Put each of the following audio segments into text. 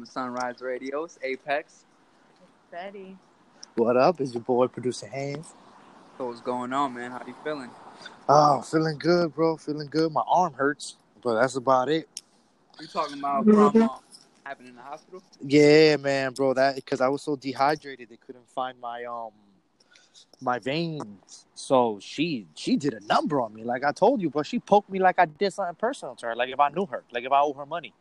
from Sunrise Radio's Apex. Betty. What up? Is your boy producer Hands? So what's going on, man? How you feeling? Oh, feeling good, bro. Feeling good. My arm hurts, but that's about it. You talking about from uh, happening in the hospital? Yeah, man, bro. That because I was so dehydrated, they couldn't find my um my veins. So she she did a number on me, like I told you, but she poked me like I did something personal to her, like if I knew her, like if I owe her money.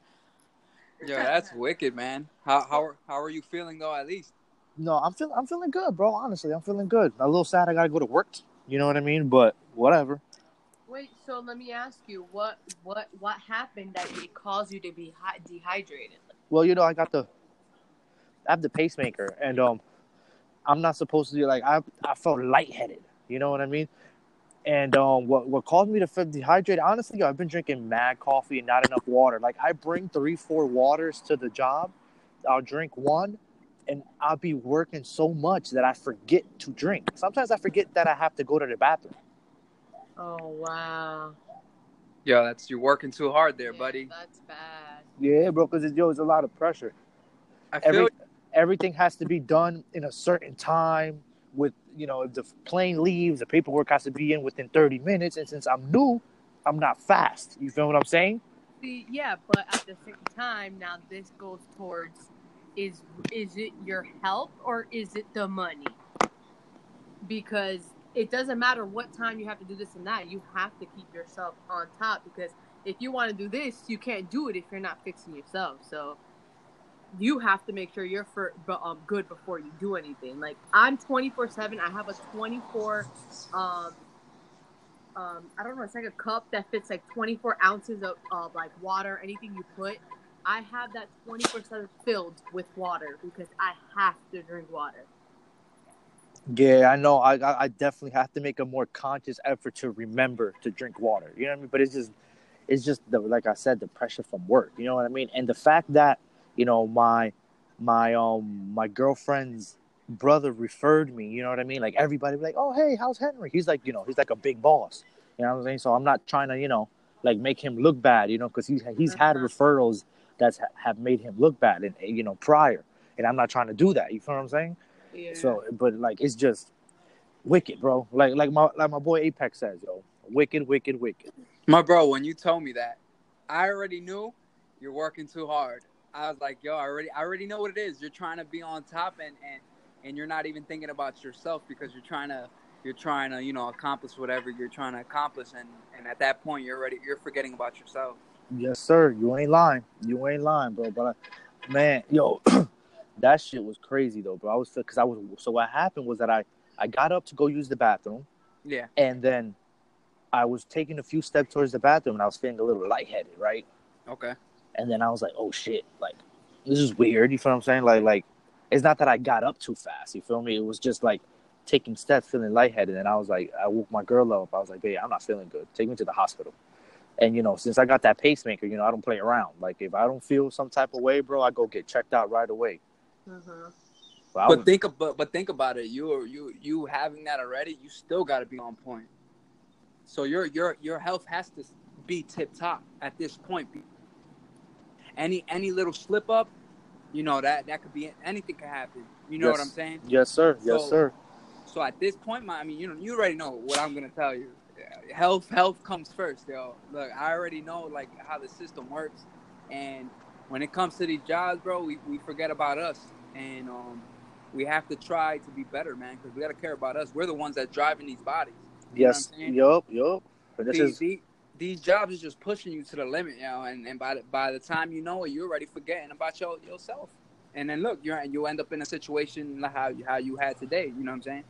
Yeah, that's wicked, man. How how are- how are you feeling though? At least. No, I'm feeling I'm feeling good, bro. Honestly, I'm feeling good. A little sad I gotta go to work. You know what I mean? But whatever. Wait, so let me ask you, what what what happened that it caused you to be hi- dehydrated? Well, you know, I got the I have the pacemaker, and um, I'm not supposed to be like I I felt lightheaded. You know what I mean? And um, what what caused me to feel dehydrated? Honestly, I've been drinking mad coffee and not enough water. Like I bring three, four waters to the job. I'll drink one, and I'll be working so much that I forget to drink. Sometimes I forget that I have to go to the bathroom. Oh wow. Yo, that's you're working too hard there, Yeah, buddy. That's bad. Yeah, bro, because yo, it's a lot of pressure. I feel Every, everything has to be done in a certain time with you know if the plane leaves the paperwork has to be in within 30 minutes and since i'm new i'm not fast you feel what i'm saying yeah, but at the same time, now this goes towards is is it your health or is it the money? Because it doesn't matter what time you have to do this and that. You have to keep yourself on top because if you want to do this, you can't do it if you're not fixing yourself. So you have to make sure you're for um good before you do anything. Like I'm 24 seven. I have a 24 um um, I don't know, it's like a cup that fits like 24 ounces of, of like water, anything you put. I have that 24 seven filled with water because I have to drink water. yeah i know I, I I definitely have to make a more conscious effort to remember to drink water you know what i mean but it's just it's just the like i said the pressure from work you know what i mean and the fact that you know my my um my girlfriend's brother referred me you know what i mean like everybody be like oh hey how's henry he's like you know he's like a big boss you know what i'm saying so i'm not trying to you know like make him look bad you know because he's he's had Mhm. referrals that have made him look bad and you know prior and i'm not trying to do that you feel what i'm saying Yeah. so, but like it's just wicked, bro. Like like my like my boy Apex says, yo, wicked, wicked, wicked. My bro, when you told me that, I already knew you're working too hard. I was like, yo, I already I already know what it is. You're trying to be on top and and and you're not even thinking about yourself because you're trying to you're trying to, you know, accomplish whatever you're trying to accomplish and and at that point you're already you're forgetting about yourself. Yes, sir. You ain't lying. You ain't lying, bro. But I, man, yo, that shit was crazy though, bro. I was because I was so what happened was that I I got up to go use the bathroom Yeah. and then I was taking a few steps towards the bathroom and I was feeling a little lightheaded, right? Okay. And then I was like, oh shit, like this is weird. You feel what I'm saying? Like like it's not that I got up too fast. You feel me? It was just like taking steps, feeling lightheaded, and I was like, I woke my girl up. I was like, babe, I'm not feeling good. Take me to the hospital. And you know, since I got that pacemaker, you know, I don't play around. Like if I don't feel some type of way, bro, I go get checked out right away. Mhm. But, I But was- think about but think about it. You are you you having that already, you still got to be on point. So your your your health has to be tip top at this point. Any any little slip up, you know that that could be anything could happen. You know what I'm saying? yes, sir. Yes, sir. So at this point, my I mean, you know, you already know what I'm gonna tell you. Health, health comes first, yo. Look, I already know like how the system works, and when it comes to these jobs, bro, we, we forget about us, and um, we have to try to be better, man, because we gotta care about us. We're the ones that driving these bodies. You Yes. Yup. Yup. This these, is these, jobs is just pushing you to the limit, you know, and, and by the, by the time you know it, you're already forgetting about your, yourself. And then look, you're you end up in a situation like how how you had today. You know what I'm saying?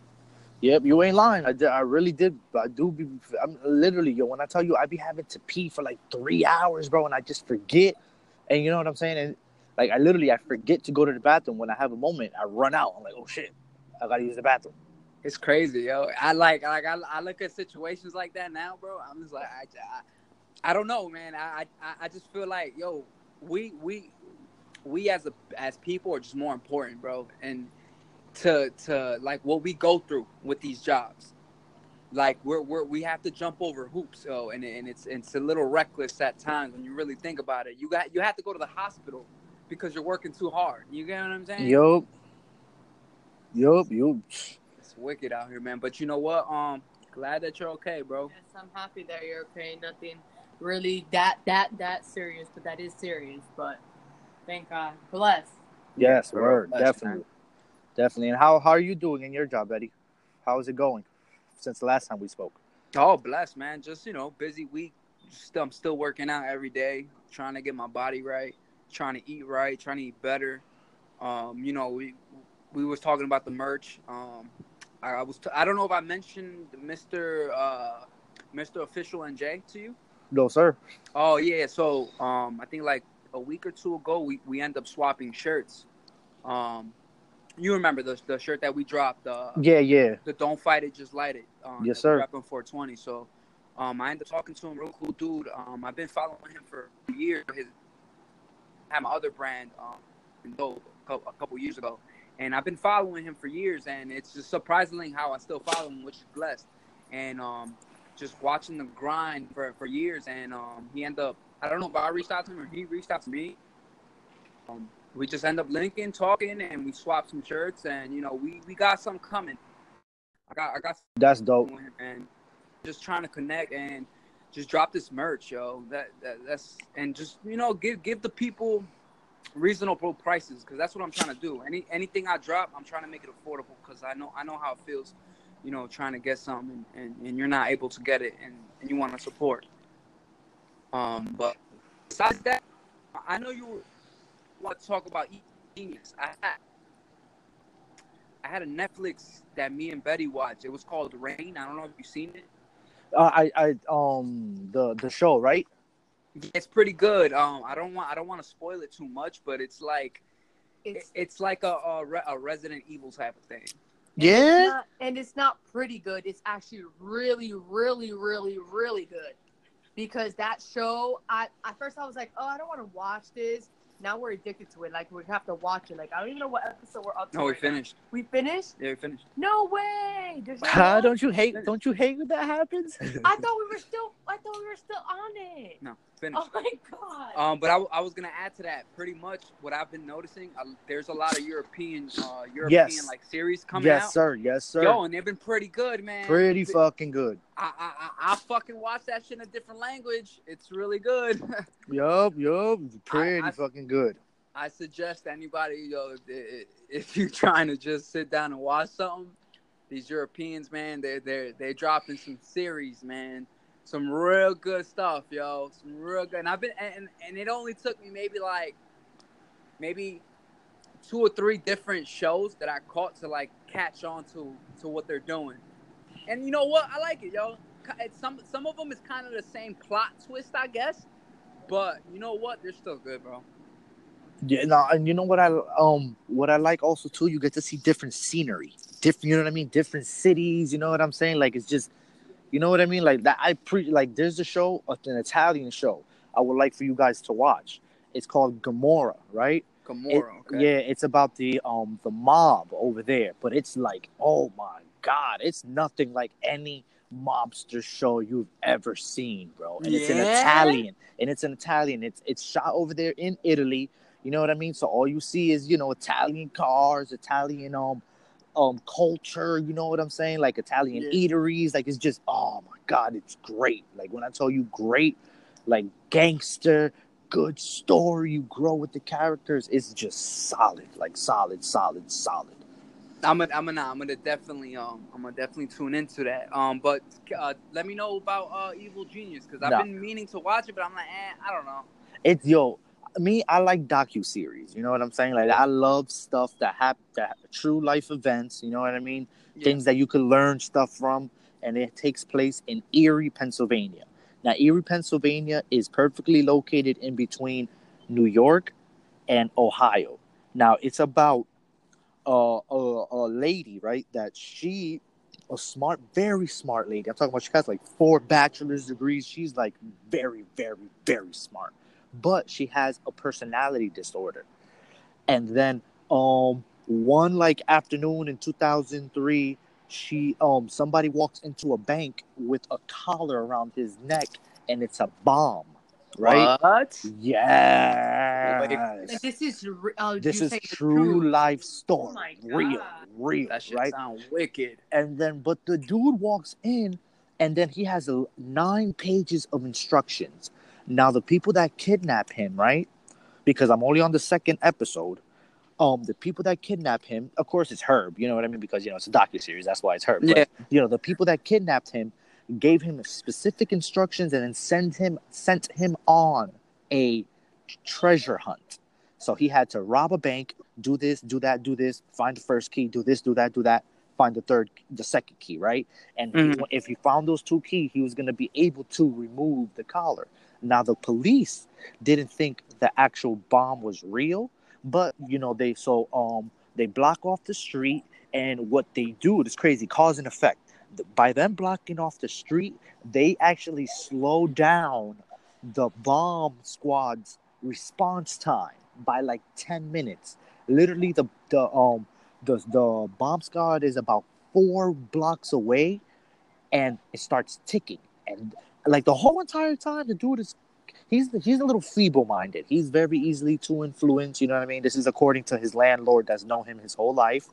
Yep, you ain't lying. I, did, I really did. I do be. I'm literally yo. When I tell you, I be having to pee for like three hours, bro, and I just forget. And you know what I'm saying? And like, I literally, I forget to go to the bathroom. When I have a moment, I run out. I'm like, oh shit, I gotta use the bathroom. It's crazy, yo. I like, like, I, I look at situations like that now, bro. I'm just like, I, I, I don't know, man. I, I, I just feel like, yo, we, we, we as a, as people are just more important, bro. And to, to like what we go through with these jobs, like we're, we're, we have to jump over hoops, yo. And, and it's, it's a little reckless at times when you really think about it. You got, you have to go to the hospital because you're working too hard. You get what I'm saying? Yup. Yup. Yup. It's wicked out here, man. But you know what? Um, glad that you're okay, bro. Yes, I'm happy that you're okay. Nothing really that that that serious, but that is serious. But thank God, bless. Yes, Bro, word, bless, definitely, man. definitely. And how how are you doing in your job, Eddie? How is it going since the last time we spoke? Oh, blessed, man. Just you know, busy week. Just, I'm still working out every day, trying to get my body right, trying to eat right, trying to eat better. Um, you know, we we was talking about the merch. Um, I, I was t- I don't know if I mentioned Mr. Uh, Mr. Official NJ to you. No, sir. Oh yeah, so um, I think like a week or two ago, we we end up swapping shirts. Um, you remember the the shirt that we dropped? Uh, Yeah, yeah. the Don't Fight It, Just Light It. Um, Yes, sir. on 420. So um, I ended up talking to him, real cool dude. Um, I've been following him for years. His had my other brand um, in Dope a couple, a couple years ago, and I've been following him for years. And it's just surprisingly how I still follow him, which is blessed. And um, just watching the grind for, for years, and um, he ended up. I don't know if I reached out to him or he reached out to me. Um, we just end up linking, talking, and we swapped some shirts, and you know we, we got some coming. I got I got That's dope. and just trying to connect and just drop this merch, yo. That, that that's and just you know give give the people reasonable prices because that's what I'm trying to do. Any anything I drop, I'm trying to make it affordable because I know I know how it feels, you know, trying to get something and, and, and you're not able to get it and, and you want to support. Um, but besides that, I know you want to talk about Genius. I had I had a Netflix that me and Betty watched. It was called Rain. I don't know if you've seen it. Uh, I I um the the show right? It's pretty good. Um, I don't want I don't want to spoil it too much, but it's like It's it's like a a, re- a Resident Evil type of thing. and it's not, and it's not pretty good. It's actually really, really, really, really good. Because that show, I at first I was like, oh, I don't want to watch this. Now we're addicted to it. Like we have to watch it. Like I don't even know what episode we're up to. No, we right now. finished. We finished? Yeah, we finished. No way. There's no Huh? Don't you hate? Don't you hate when that happens? I thought we were still. I thought we were still on it. No, finished. Oh my god. Um, but I, I was gonna add to that. Pretty much what I've been noticing. Uh, there's a lot of European, uh, European Yes. like series coming yes, out. sir. Yes, sir. Yo, and they've been pretty good, man. Pretty fucking good. I, I I I fucking watch that shit in a different language. It's really good. Yup, yup. Pretty I- fucking good. I suggest anybody, yo, if, if you're trying to just sit down and watch something, these Europeans, man, they're they're they're dropping some series, man, some real good stuff, yo, some real good. And I've been and and it only took me maybe like maybe two or three different shows that I caught to like catch on to to what they're doing. And you know what? I like it, yo. It's some some of them is kind of the same plot twist, I guess. But you know what? They're still good, bro. Yeah, no, and you know what I um what I like also too, you get to see different scenery, different. You know what I mean? Different cities. You know what I'm saying? Like it's just, you know what I mean? Like that. I pre like there's a show, an Italian show. I would like for you guys to watch. It's called Gomorrah, right? It- Gomorrah, okay. Yeah, it's about the um the mob over there, but it's like, oh my god, it's nothing like any mobster show you've ever seen, bro. And it's in Yeah? Italian, and it's in Italian. It's it's shot over there in Italy. You know what I mean? So all you see is you know Italian cars, Italian um um culture. You know what I'm saying? Like Italian Yeah. eateries. Like it's just oh my god, it's great. Like when I tell you great, like gangster, good story. You grow with the characters. It's just solid, like solid, solid, solid. I'm gonna, I'm gonna, I'm gonna definitely, um, I'm gonna definitely tune into that. Um, but uh, let me know about uh, Evil Genius because I've No. been meaning to watch it, but I'm like, eh, I don't know. It's yo. Me, I like docu series. You know what I'm saying? Like I love stuff that have that true life events. You know what I mean? Yeah. Things that you could learn stuff from, and it takes place in Erie, Pennsylvania. Now, Erie, Pennsylvania is perfectly located in between New York and Ohio. Now, it's about uh, a, a lady, right? That she, a smart, very smart lady. I'm talking about she has like four bachelor's degrees. She's like very, very, very smart, but she has a personality disorder. And then, um, one like afternoon in 2003, she um somebody walks into a bank with a collar around his neck, and it's a bomb, right? What? Yeah. Yes. And this is re- uh, This is say true life story. Oh my real, real, That shit right? sound wicked. and then but the dude walks in and then he has a, nine pages of instructions now the people that kidnap him right? Because i'm only on the second episode. Um the people that kidnap him of course it's herb you know what i mean? Because you know it's a docu-series that's why it's herb Yeah. but, you know the people that kidnapped him gave him specific instructions and then send him sent him on a treasure hunt. So he had to rob a bank do this do that do this find the first key do this do that do that find the third the second key right? And he- Mhm. if he found those two keys he was going to be able to remove the collar now the police didn't think the actual bomb was real but you know they so um they block off the street and what they do it's crazy cause and effect by them blocking off the street they actually slow down the bomb squad's response time by like 10 minutes. Literally the the um the the bomb squad is about four blocks away and it starts ticking and like the whole entire time the dude is he's he's a little feeble-minded. He's very easily to influence you know what i mean? This is according to his landlord that's known him his whole life.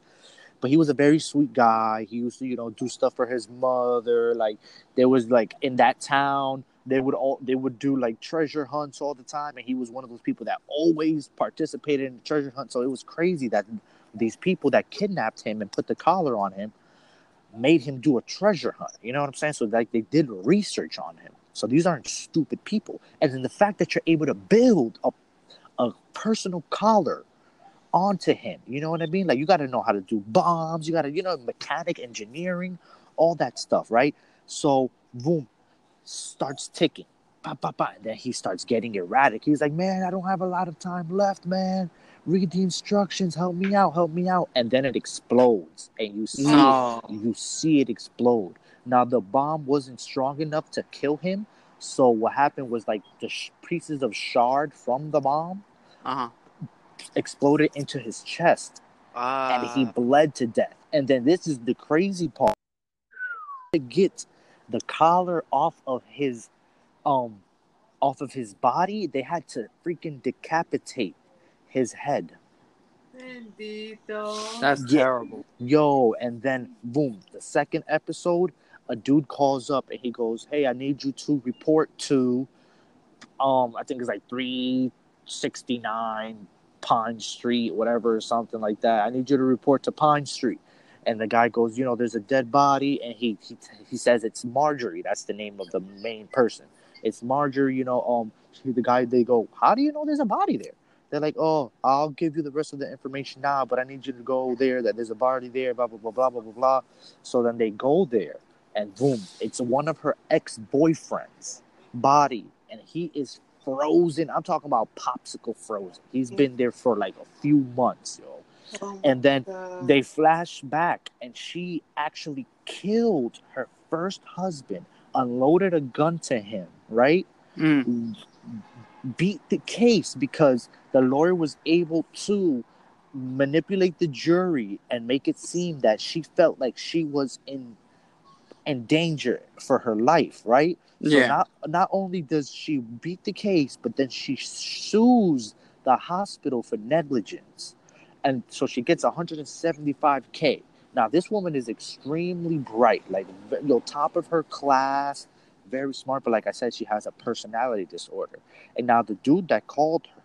But he was a very sweet guy. He used to you know do stuff for his mother. Like there was like in that town they would all they would do like treasure hunts all the time. And he was one of those people that always participated in the treasure hunt. So it was crazy that these people that kidnapped him and put the collar on him made him do a treasure hunt you know what i'm saying so like they did research on him so these aren't stupid people and then the fact that you're able to build a, a personal collar onto him you know what i mean like you got to know how to do bombs you got to you know mechanic engineering all that stuff right so boom starts ticking Ba, ba, ba. And then he starts getting erratic. He's like, Man, I don't have a lot of time left, man. Read the instructions. Help me out. Help me out. And then it explodes. And you see No. it. You see it explode. Now, the bomb wasn't strong enough to kill him. So, what happened was like the sh- pieces of shard from the bomb Uh huh. exploded into his chest and he Uh, bled to death. And then this is the crazy part. To get the collar off of his um off of his body, they had to freaking decapitate his head. Bendito. that's Yeah. terrible. Yo, and then boom, the second episode, a dude calls up and he goes, Hey, I need you to report to um I think it's like 369 Pine Street, whatever, something like that. I need you to report to Pine Street. And the guy goes, you know, there's a dead body, and he he, he says it's Marjorie. That's the name of the main person. It's Marjorie. You know, um, the guy. They go, how do you know there's a body there? They're like, oh, I'll give you the rest of the information now, but I need you to go there. That there's a body there. Blah blah blah blah blah blah blah. So then they go there, and boom, it's one of her ex boyfriends' body, and he is frozen. I'm talking about popsicle frozen. He's been there for like a few months, yo. And then they flash back and she actually killed her first husband unloaded a gun to him right Mm. Beat the case because the lawyer was able to manipulate the jury and make it seem that she felt like she was in in danger for her life right? So Yeah. not not only does she beat the case but then she sues the hospital for negligence. And so she gets 175k now this woman is extremely bright like know, top of her class very smart but like i said she has a personality disorder. And now the dude that called her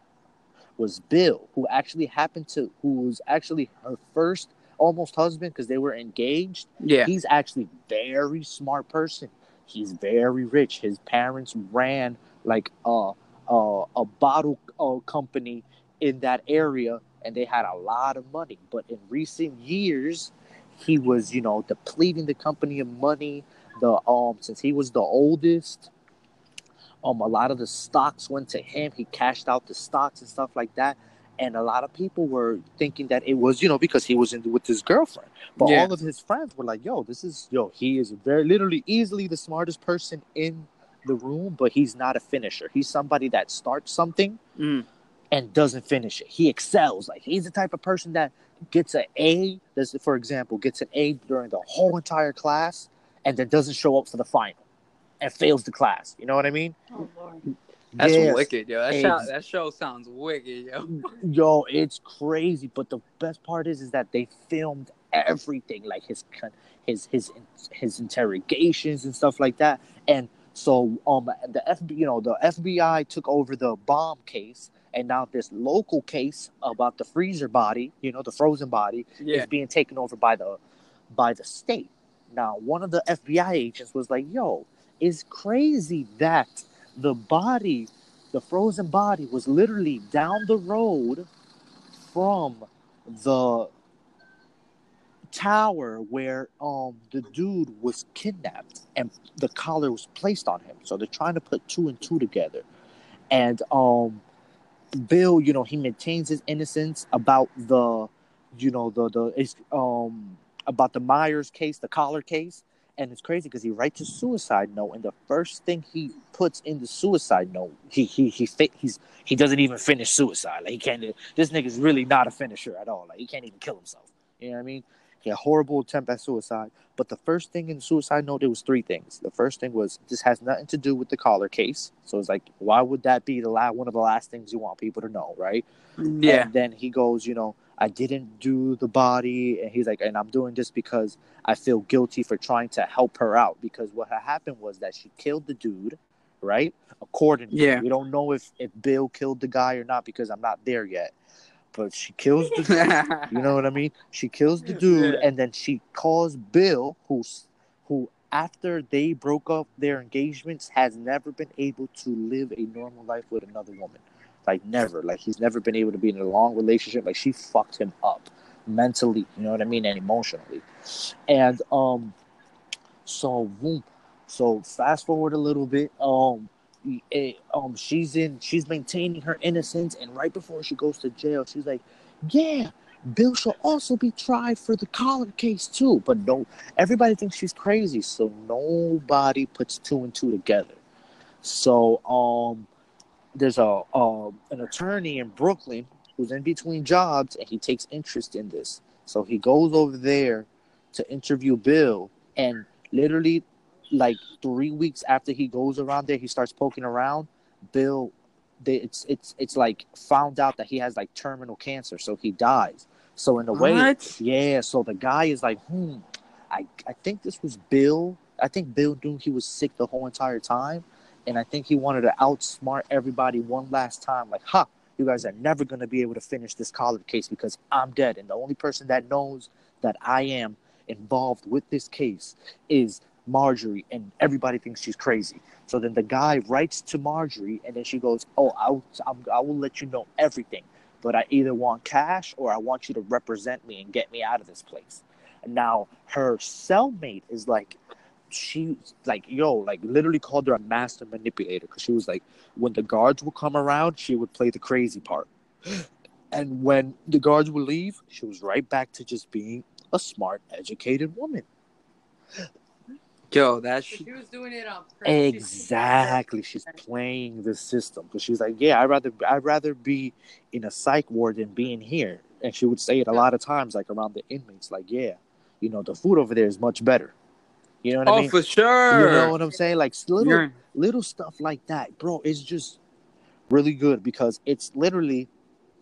was bill who actually happened to who was actually her first almost husband because they were engaged. Yeah. he's actually very smart person. He's very rich. His parents ran like a a, a bottle uh, company in that area and they had a lot of money. But in recent years he was you know depleting the company of money the um since he was the oldest um a lot of the stocks went to him. He cashed out the stocks and stuff like that. And a lot of people were thinking that it was you know because he was in with his girlfriend. But Yeah. all of his friends were like yo this is yo he is very literally easily the smartest person in the room but he's not a finisher. He's somebody that starts something Mm. and doesn't finish it. He excels. Like he's the type of person that gets an a does for example gets an a during the whole entire class and then doesn't show up for the final and fails the class you know what i mean Oh, Lord. That's Yes. wicked, yo. That, Ex- show, that show sounds wicked, yo. Yo, it's crazy. But the best part is, is that they filmed everything, like his his his his interrogations and stuff like that. And so, um, the FBI, you know, the FBI took over the bomb case, and now this local case about the freezer body, you know, the frozen body, Yeah. is being taken over by the by the state. Now, one of the FBI agents was like, "Yo, it's crazy that the body, the frozen body, was literally down the road from the tower where um the dude was kidnapped and the collar was placed on him. So they're trying to put two and two together. And um Bill, you know, he maintains his innocence about the you know the the um about the Myers case, the collar case. And it's crazy because he writes a suicide note, and the first thing he puts in the suicide note, he he he he's he doesn't even finish suicide. Like he can't. This nigga's really not a finisher at all. Like he can't even kill himself. You know what I mean? He had a horrible attempt at suicide. But the first thing in the suicide note, there was three things. The first thing was this has nothing to do with the collar case. So it's like, why would that be the last one of the last things you want people to know, right? Yeah. And then he goes, you know, I didn't do the body, and he's like, and I'm doing this because I feel guilty for trying to help her out. Because what had happened was that she killed the dude, right? Accordingly, Yeah. we don't know if if Bill killed the guy or not because I'm not there yet. But she kills the dude. You know what I mean? She kills the dude, Yeah. and then she calls Bill, who's who after they broke up their engagements has never been able to live a normal life with another woman. Like never. Like he's never been able to be in a long relationship. Like she fucked him up mentally. You know what I mean, and emotionally. And um, so. So fast forward a little bit. Um, it, um, she's in. She's maintaining her innocence, and right before she goes to jail, she's like, "Yeah, Bill shall also be tried for the collar case too." But no, everybody thinks she's crazy, so nobody puts two and two together. So um, there's a um an attorney in Brooklyn who's in between jobs, and he takes interest in this. So he goes over there to interview Bill, and literally, like three weeks after he goes around there, he starts poking around. Bill, they, it's it's it's like found out that he has like terminal cancer, so he dies. So in a way, What? yeah. So the guy is like, hmm, I I think this was Bill. I think Bill knew he was sick the whole entire time, and I think he wanted to outsmart everybody one last time. Like, ha, you guys are never gonna be able to finish this college case because I'm dead, and the only person that knows that I am involved with this case is Marjorie, and everybody thinks she's crazy. So then the guy writes to Marjorie, and then she goes, "Oh, I'll, I will let you know everything, but I either want cash or I want you to represent me and get me out of this place." And now her cellmate is like, she like yo, like literally called her a master manipulator because she was like, when the guards would come around, she would play the crazy part, and when the guards would leave, she was right back to just being a smart, educated woman. Yo, that So she was doing it on purpose. Exactly. She's playing the system because she's like, yeah, I'd rather I'd rather be in a psych ward than being here. And she would say it a lot of times, like around the inmates, like, yeah, you know, the food over there is much better. You know what oh, I mean? for sure. You know what I'm saying? Like little You're- little stuff like that, bro. It's just really good because it's literally,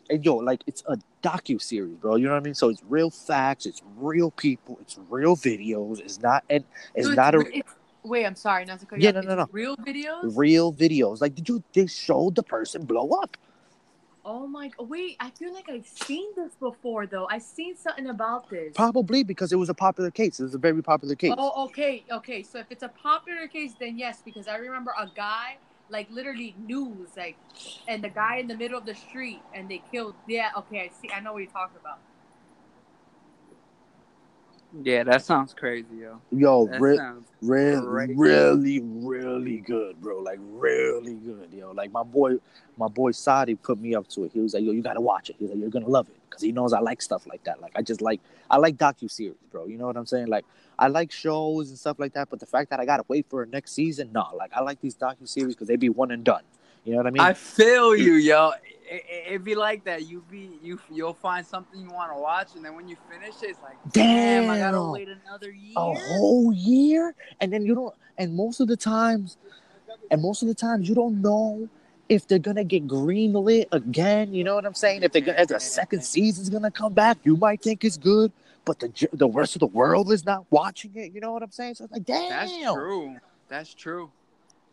and yo, like it's a docu series, bro. You know what I mean? So it's real facts, it's real people, it's real videos. It's not, and it's So not a it's- wait, I'm sorry, not to cut you Yeah, off. no, no, It's Real videos? real videos. Like, did you? They showed the person blow up. Oh my! Wait, I feel like I've seen this before though. I've seen something about this. Probably because it was a popular case. It was a very popular case. Oh, okay, okay. So if it's a popular case, then yes, because I remember a guy, like literally news, like, and the guy in the middle of the street, and they killed. Yeah, okay, I see. I know what you're talking about. Yeah, that sounds crazy, yo. Yo, re- re- crazy. really, really good, bro. Like really good, yo. Like my boy, my boy Sadi put me up to it. He was like, "Yo, you gotta watch it." He's like, "You're gonna love it," because he knows I like stuff like that. Like I just like I like docu series, bro. You know what I'm saying? Like I like shows and stuff like that. But the fact that I gotta wait for a next season, nah. Like I like these docu series because they be one and done. You know what I mean? I feel you, yo. It, be like that. You be you you'll find something you want to watch, and then when you finish it, it's like, damn, I gotta wait another year. a whole year and then you don't and most of the times and most of the times you don't know if they're gonna get greenlit again, you know what I'm saying? If they're gonna, if the second season's gonna come back, you might think it's good, but the the rest of the world is not watching it. You know what I'm saying? So it's like, damn, That's true. That's true.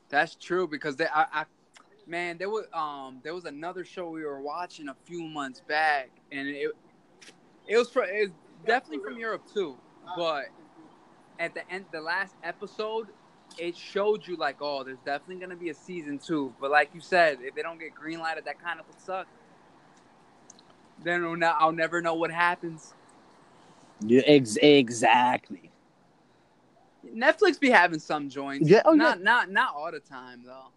That's true because they, I, I, man, there was um, there was another show we were watching a few months back, and it, it was from, it was definitely from Europe too, but at the end, the last episode, it showed you like, oh, there's definitely gonna be a season two, but like you said, if they don't get green lighted, that kind of would suck. Then I'll, never know what happens. Yeah, ex- exactly. Netflix be having some joints. Yeah, oh, yeah. not not not all the time though.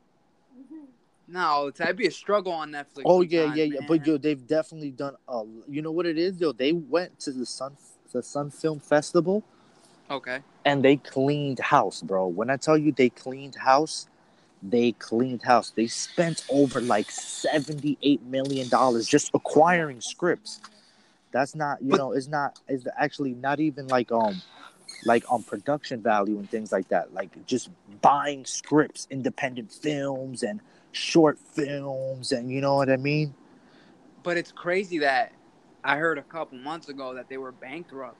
Not time. It'd be a struggle on Netflix. Oh yeah, sometimes, yeah, yeah. man. But yo, they've definitely done. A, you know what it is, yo? They went to the Sun, the Sun Film Festival, okay. and they cleaned house, bro. When I tell you they cleaned house, they cleaned house. They spent over like seventy-eight million dollars just acquiring scripts. That's not, you But- know, it's not. It's actually not even like um, like on production value and things like that. Like just buying scripts, independent films, and short films, and you know what I mean. But it's crazy that I heard a couple months ago that they were bankrupt.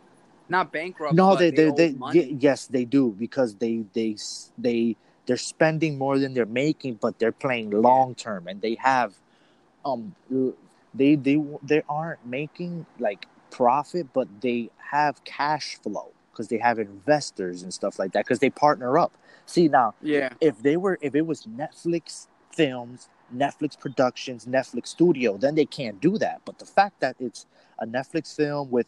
Not bankrupt. No, but they they, they ye- yes they do because they they they they're spending more than they're making, but they're playing long term and they have um they they they aren't making like profit, but they have cash flow because they have investors and stuff like that because they partner up. See now, Yeah. if they were if it was Netflix films, Netflix productions, Netflix studio, then they can't do that. But the fact that it's a Netflix film with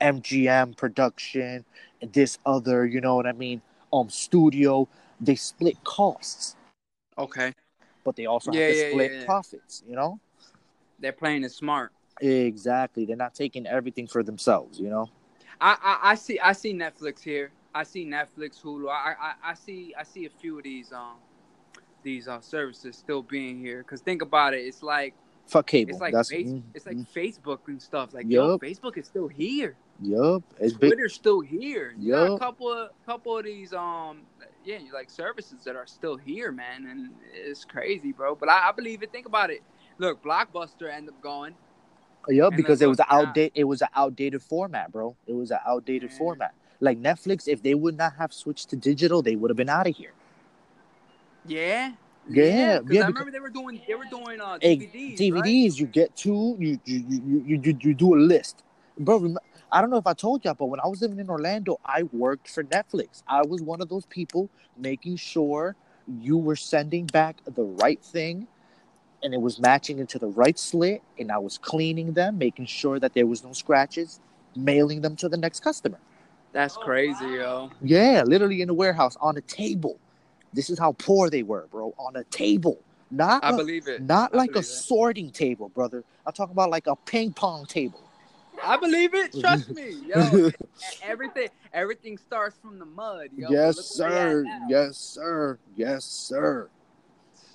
MGM production and this other, you know what I mean, um studio, they split costs, Okay. but they also Yeah, have to yeah, split yeah. profits, you know? They're playing it smart. Exactly. They're not taking everything for themselves, you know? I, I, I see I see Netflix here. I see Netflix, Hulu. I, I, I see I see a few of these um these uh services still being here. Cause think about it, it's like Fuck cable. it's like That's face, mm, it's like mm, Facebook and stuff. Like yo, Facebook is still here. yup. It's big. Twitter's still here. You got a couple of couple of these um yeah like services that are still here, man, and it's crazy, bro. But I, I believe it. Think about it. Look, Blockbuster ended up going. Yup, because it was an outdated it was an outdated format, bro. It was an outdated Yeah. format. Like Netflix, if they would not have switched to digital, they would have been out of here. Yeah. Yeah, 'cause yeah, I remember they were doing they were doing uh, DVDs. DVDs, right? you get two, you you, you you you you do a list, bro. I don't know if I told y'all, but when I was living in Orlando, I worked for Netflix. I was one of those people making sure you were sending back the right thing, and it was matching into the right slit, and I was cleaning them, making sure that there was no scratches, mailing them to the next customer. That's crazy, yo. Yeah, literally in the warehouse on a table. This is how poor they were, bro. On a table, not I like- believe it. not I like a it. sorting table, brother. I'm talking about like a ping pong table. I believe it. Trust me, yo. Everything everything starts from the mud, yo. yes, sir. we at now. Yes, sir. Yes, sir.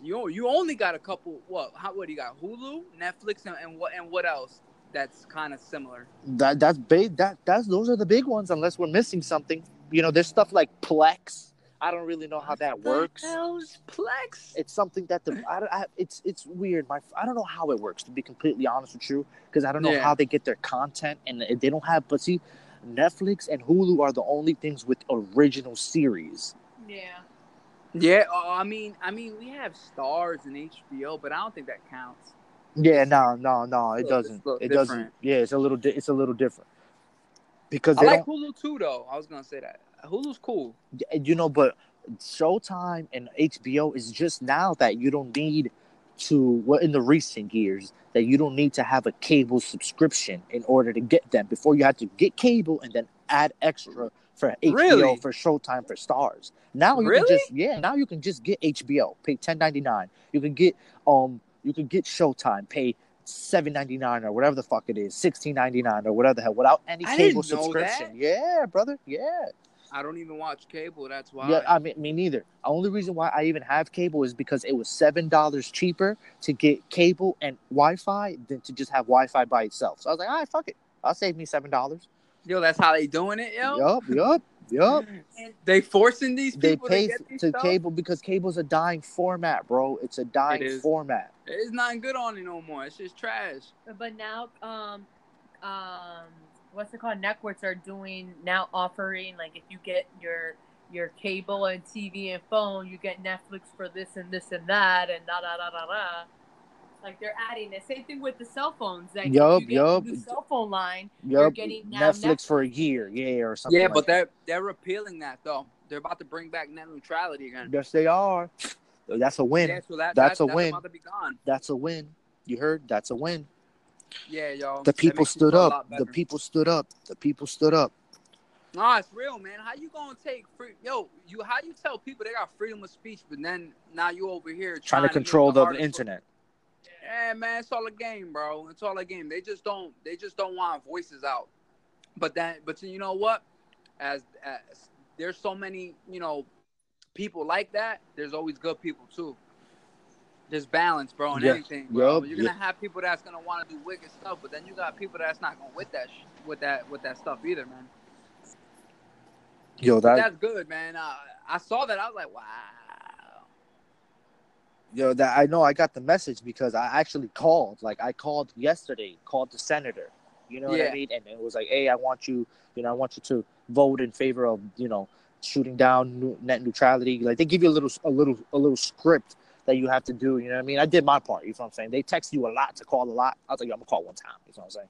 You you only got a couple. What? How? What do you got? Hulu, Netflix, and, and what? And what else? That's kind of similar. That that's big. That that's those are the big ones. Unless we're missing something. You know, there's stuff like Plex. I don't really know how that What the works. hell's Plex? It's something that the I, I, it's it's weird. My I don't know how it works to be completely honest with you because I don't know Yeah. how they get their content and they don't have. But see, Netflix and Hulu are the only things with original series. Yeah. Yeah. Oh, I mean, I mean, we have Starz and HBO, but I don't think that counts. Yeah, no, no, no, it It's doesn't. a little It doesn't. Yeah, it's a little. Di- it's a little different because I they like don't. Hulu too, though. I was gonna say that Hulu's cool. You know, but Showtime and HBO is just now that you don't need to. Well, in the recent years, that you don't need to have a cable subscription in order to get them. Before you had to get cable and then add extra for HBO, Really? for Showtime, for Starz. Now you Really? can just yeah. Now you can just get HBO, pay ten ninety nine. You can get um. You can get Showtime, pay seven ninety nine or whatever the fuck it is, sixteen ninety nine or whatever the hell, without any I cable subscription. Yeah, brother. Yeah. I don't even watch cable. That's why. Yeah, I mean, me neither. The only reason why I even have cable is because it was seven dollars cheaper to get cable and Wi-Fi than to just have Wi-Fi by itself. So I was like, all right, fuck it, I'll save me seven dollars. Yo, that's how they doing it, yo. Yup, yup, Yup. They forcing these They people pay to get these to stuff? cable because cable's a dying format, bro. It's a dying is. format. It's not good on it no more. It's just trash. But now, um, um, what's it called? Networks are doing now offering like if you get your your cable and TV and phone, you get Netflix for this and this and that and da da da da da. Like they're adding it. Same thing with the cell phones. Like if Yup, you get yup. cell phone line. You're Yup. getting now Netflix for a year, yeah, or something. Yeah, like but that. they're they're repealing that though. They're about to bring back net neutrality again. yes, they are. That's a win. Yeah, so that, That's that, a win. About to be gone. That's a win. You heard? That's a win. Yeah, y'all. The people stood up. The people stood up. The people stood up. Nah, it's real, man. How you gonna take free? Yo, you how you tell people they got freedom of speech, but then now you over here Trying to make control the the internet. Yeah, man, it's all a game, bro. It's all a game. They just don't. They just don't want voices out. But that. But you know what? As, as there's so many, you know, people like that. There's always good people too. There's balance, bro, in Yeah. anything, bro. Yup, You're gonna have people that's gonna want to do wicked stuff, but then you got people that's not gonna with that, sh- with that, with that stuff either, man. Yo, that that's good, man. Uh, I saw that. I was like, wow. yo, that I know I got the message because I actually called. Like I called yesterday, called the senator. You know what I mean? And it was like, hey, I want you, you know, I want you to vote in favor of, you know, shooting down net neutrality. Like they give you a little, a little, a little script that you have to do. You know what I mean? I did my part. You know what I'm saying? They text you a lot to call a lot. I was like, yo, I'm gonna call one time. You know what I'm saying?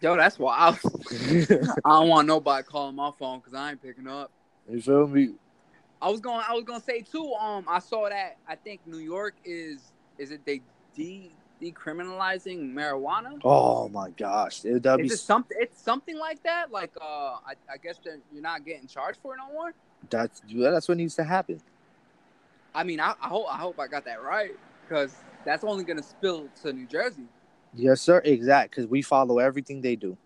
Yo, that's wild. I don't want nobody calling my phone because I ain't picking up. you feel me? I was going. I was gonna say too. Um, I saw that. I think New York is. Is it they de decriminalizing marijuana? Oh my gosh, it, that'd be Is it something? It's something like that. Like, uh, I, I guess that you're not getting charged for it no more. that's that's what needs to happen. I mean, I, I hope I hope I got that right because that's only gonna spill to New Jersey. Yes, sir. Exact. Because we follow everything they do.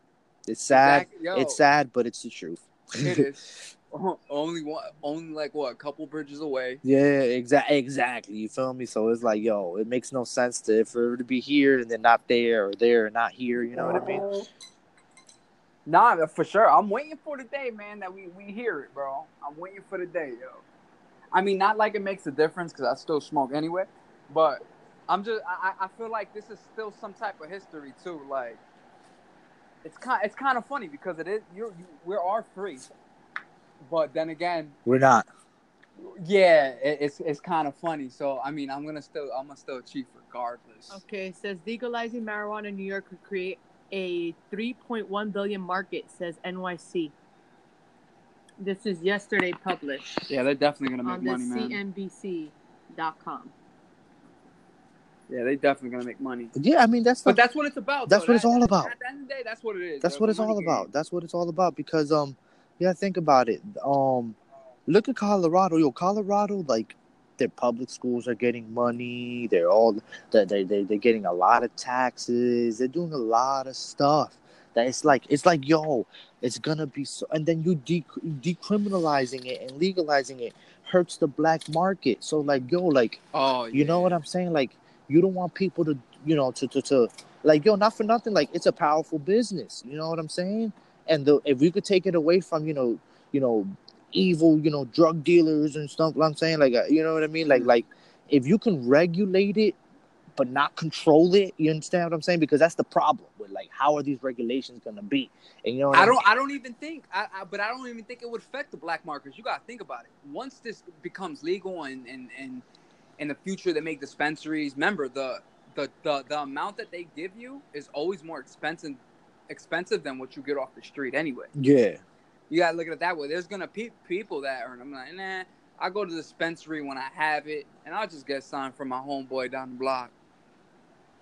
It's sad. Exact- yo, It's sad, but it's the truth. It is. only one. Only like what? A couple bridges away. Yeah, exactly. Exactly. You feel me? So it's like, yo, it makes no sense to for it to be here and then not there, or there and not here. You know what I mean? Nah, for sure. I'm waiting for the day, man, that we, we hear it, bro. I'm waiting for the day, yo. I mean, not like it makes a difference because I still smoke anyway, but I'm just I, I I feel like this is still some type of history too. Like it's kind it's kind of funny because it is you're you, we are free, but then again, We're not. yeah, it, it's it's kind of funny. So I mean, I'm gonna still I'm gonna still cheat regardless. Okay, it says legalizing marijuana in New York could create a 3.1 billion market, says NYC. This is yesterday published Yeah, they're definitely gonna on make the money, man. CNBC.com. Yeah, they're definitely gonna make money. Yeah, I mean that's But not, that's what it's about. That's though. what it's all about. At the end of the day, that's what it is. that's bro. what It's it's all money about. That's what it's all about because um, yeah, think about it. Um, look at Colorado. Yo, Colorado, like their public schools are getting money. They're all they they they they're getting a lot of taxes. They're doing a lot of stuff. That it's like it's like yo, it's gonna be so. And then you de- decriminalizing it and legalizing it hurts the black market. So like yo, like Oh, you know what I'm saying? Like you don't want people to, you know, to to, to like yo, not for nothing. Like it's a powerful business. You know what I'm saying? And the if we could take it away from you know, you know, evil, you know, drug dealers and stuff. What I'm saying, like, uh, you know what I mean? Like, Mhm. like if you can regulate it, but not control it. You understand what I'm saying? Because that's the problem with like how are these regulations gonna be? And you know, I don't. I don't even think. I, I. But I don't even think it would affect the black markets. You gotta think about it. Once this becomes legal and and and in the future they make dispensaries. Remember the the the the amount that they give you is always more expensive expensive than what you get off the street anyway. Yeah. You gotta look at it that way. There's gonna be people that earn. I'm like, nah. I go to the dispensary when I have it, and I'll just get signed from my homeboy down the block.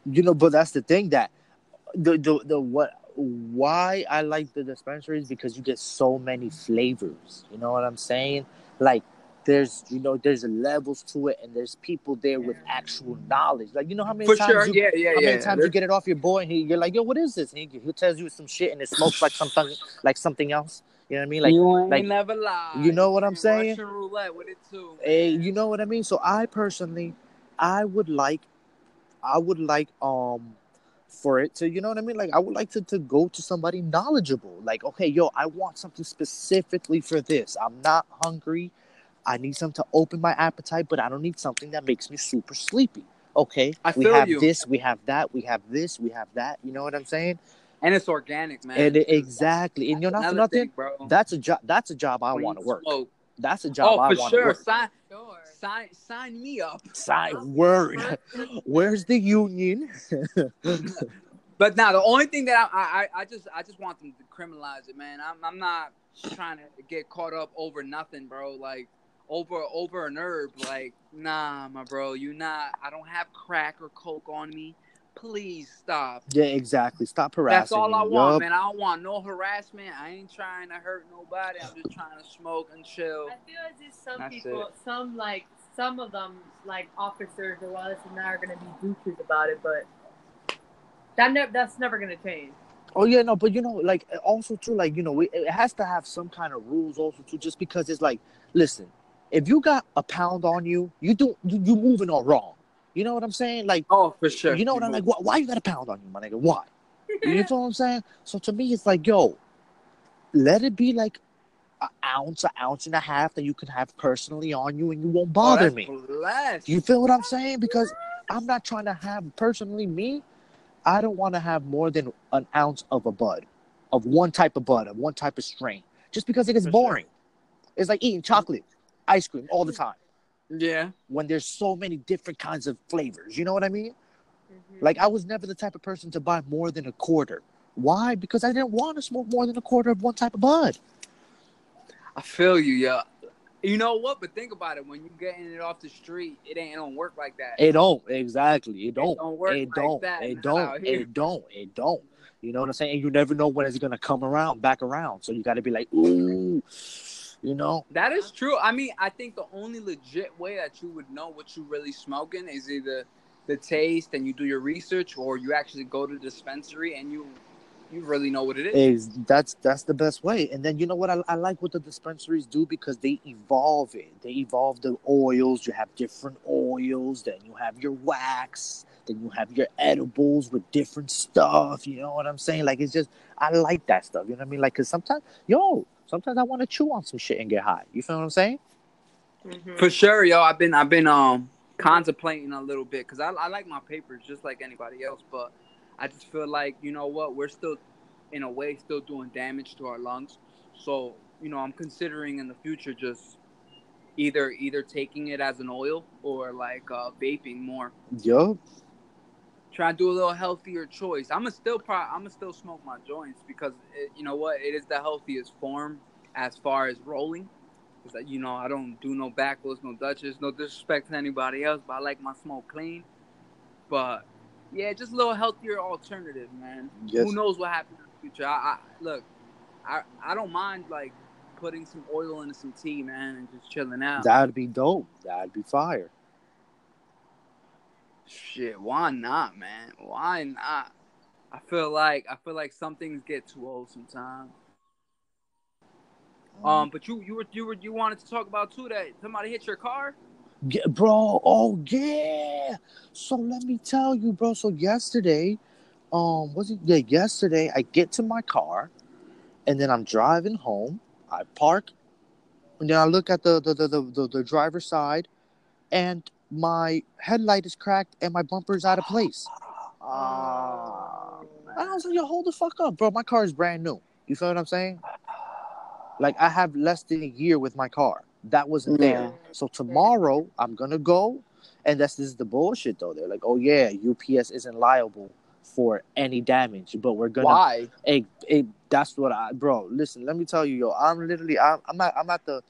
You know, but that's the thing that the the the what why I like the dispensaries because you get so many flavors. You know what I'm saying? Like there's you know there's levels to it and there's people there with actual knowledge. Like you know how many For times sure. you, Yeah, yeah, how yeah. many times you get it off your boy and he, you're like, yo, what is this? And he, he tells you some shit and it smokes like something like something else. You know what I mean? Like you ain't like- never lie. you know what I'm saying? Russian roulette with it too. Eh, man. you know what I mean? So I personally, I would like, I would like, um, for it to, you know what I mean? Like I would like to, to go to somebody knowledgeable. Like, okay, yo, I want something specifically for this. I'm not hungry. I need something to open my appetite, but I don't need something that makes me super sleepy. Okay, I we have you. this, we have that, we have this, we have that. You know what I'm saying? and it's organic, man. And it- exactly, and you're not for nothing. thing, bro. That's a job. That's a job I want to work. smoke. That's a job Oh, I for want to sure. Sign, Sure. sign, sign me up. Sign word. Where's the union? But now the only thing that I, I I just I just want them to criminalize it, man. I'm I'm not trying to get caught up over nothing, bro. Like over over an herb, like nah, my bro. You not. I don't have crack or coke on me. Please stop. yeah, exactly. Stop harassing. That's all I want, Yup. man. I don't want no harassment. I ain't trying to hurt nobody. I'm just trying to smoke and chill. I feel as if some That's people, it. some like some of them, like officers or all this and that, are gonna be douches about it, but that never that's never gonna change. Oh yeah, no, but you know, like uh, also too, like you know, we, it has to have some kind of rules also too. Just because it's like, listen, if you got a pound on you, you do you, you moving all wrong. You know what I'm saying? Like, Oh, for sure. you know what I'm like? Why, why you got a pound on you, my nigga? Why? You know what I'm saying? So to me, it's like, yo, let it be like an ounce, an ounce and a half that you can have personally on you, and you won't Oh, bother that's me. Blessed. You feel what I'm saying? Because I'm not trying to have personally me. I don't want to have more than an ounce of a bud, of one type of bud, of one type of strain, just because it gets For sure. boring. It's like eating chocolate, ice cream all the time yeah. when there's so many different kinds of flavors. You know what I mean? Mhm. Like I was never the type of person to buy more than a quarter. Why? Because I didn't want to smoke more than a quarter of one type of bud. I feel you, yeah. You know what? But think about it. When you getting it off the street, it ain't it don't work like that. It don't exactly. It don't. don't work it like don't. that it out don't. It don't. It don't. You know what I'm saying? And you never know when it's gonna come around, back around. So you got to be like, ooh, you know. That is true. I mean, I think the only legit way that you would know what you're really smoking is either the taste and you do your research, or you actually go to the dispensary and you you really know what it is. Is that's that's the best way. And then you know what I, I like what the dispensaries do because they evolve it. They evolve the oils. You have different oils. Then you have your wax. Then you have your edibles with different stuff. You know what I'm saying? Like it's just I like that stuff. You know what I mean? Like cause sometimes yo, sometimes I want to chew on some shit and get high. You feel what I'm saying? Mhm. For sure, yo. I've been I've been um contemplating a little bit because I, I like my papers just like anybody else, but I just feel like you know what we're still in a way still doing damage to our lungs. So you know I'm considering in the future just either either taking it as an oil or like uh, vaping more. Yup. Try to do a little healthier choice. I'm gonna still pro- I'm gonna still smoke my joints because it, you know what it is the healthiest form as far as rolling. Is that you know I don't do no backwoods, no Dutches, no disrespect to anybody else, but I like my smoke clean. But yeah, just a little healthier alternative, man. Yes. Who knows what happens in the future? I, I look, I I don't mind like putting some oil into some tea, man, and just chilling out. That'd be dope. That'd be fire. Shit, why not, man? Why not? I feel like I feel like some things get too old sometimes. Um, but you you were you were you wanted to talk about too that somebody hit your car. Yeah, bro. Oh yeah. So let me tell you, bro. So yesterday, um, was it yeah? Yesterday, I get to my car, and then I'm driving home. I park, and then I look at the the the the, the, the driver's side, and my headlight is cracked and my bumper's out of place. Oh, and I was like, yo, hold the fuck up, bro. My car is brand new. You feel what I'm saying? Like I have less than a year with my car. That wasn't there. So tomorrow I'm gonna go, and that's this is the bullshit though. They're like, oh yeah, UPS isn't liable for any damage, but we're gonna. Why? Hey, hey, that's what I, bro. Listen, let me tell you, yo. I'm literally, I'm, I'm at, I'm at the,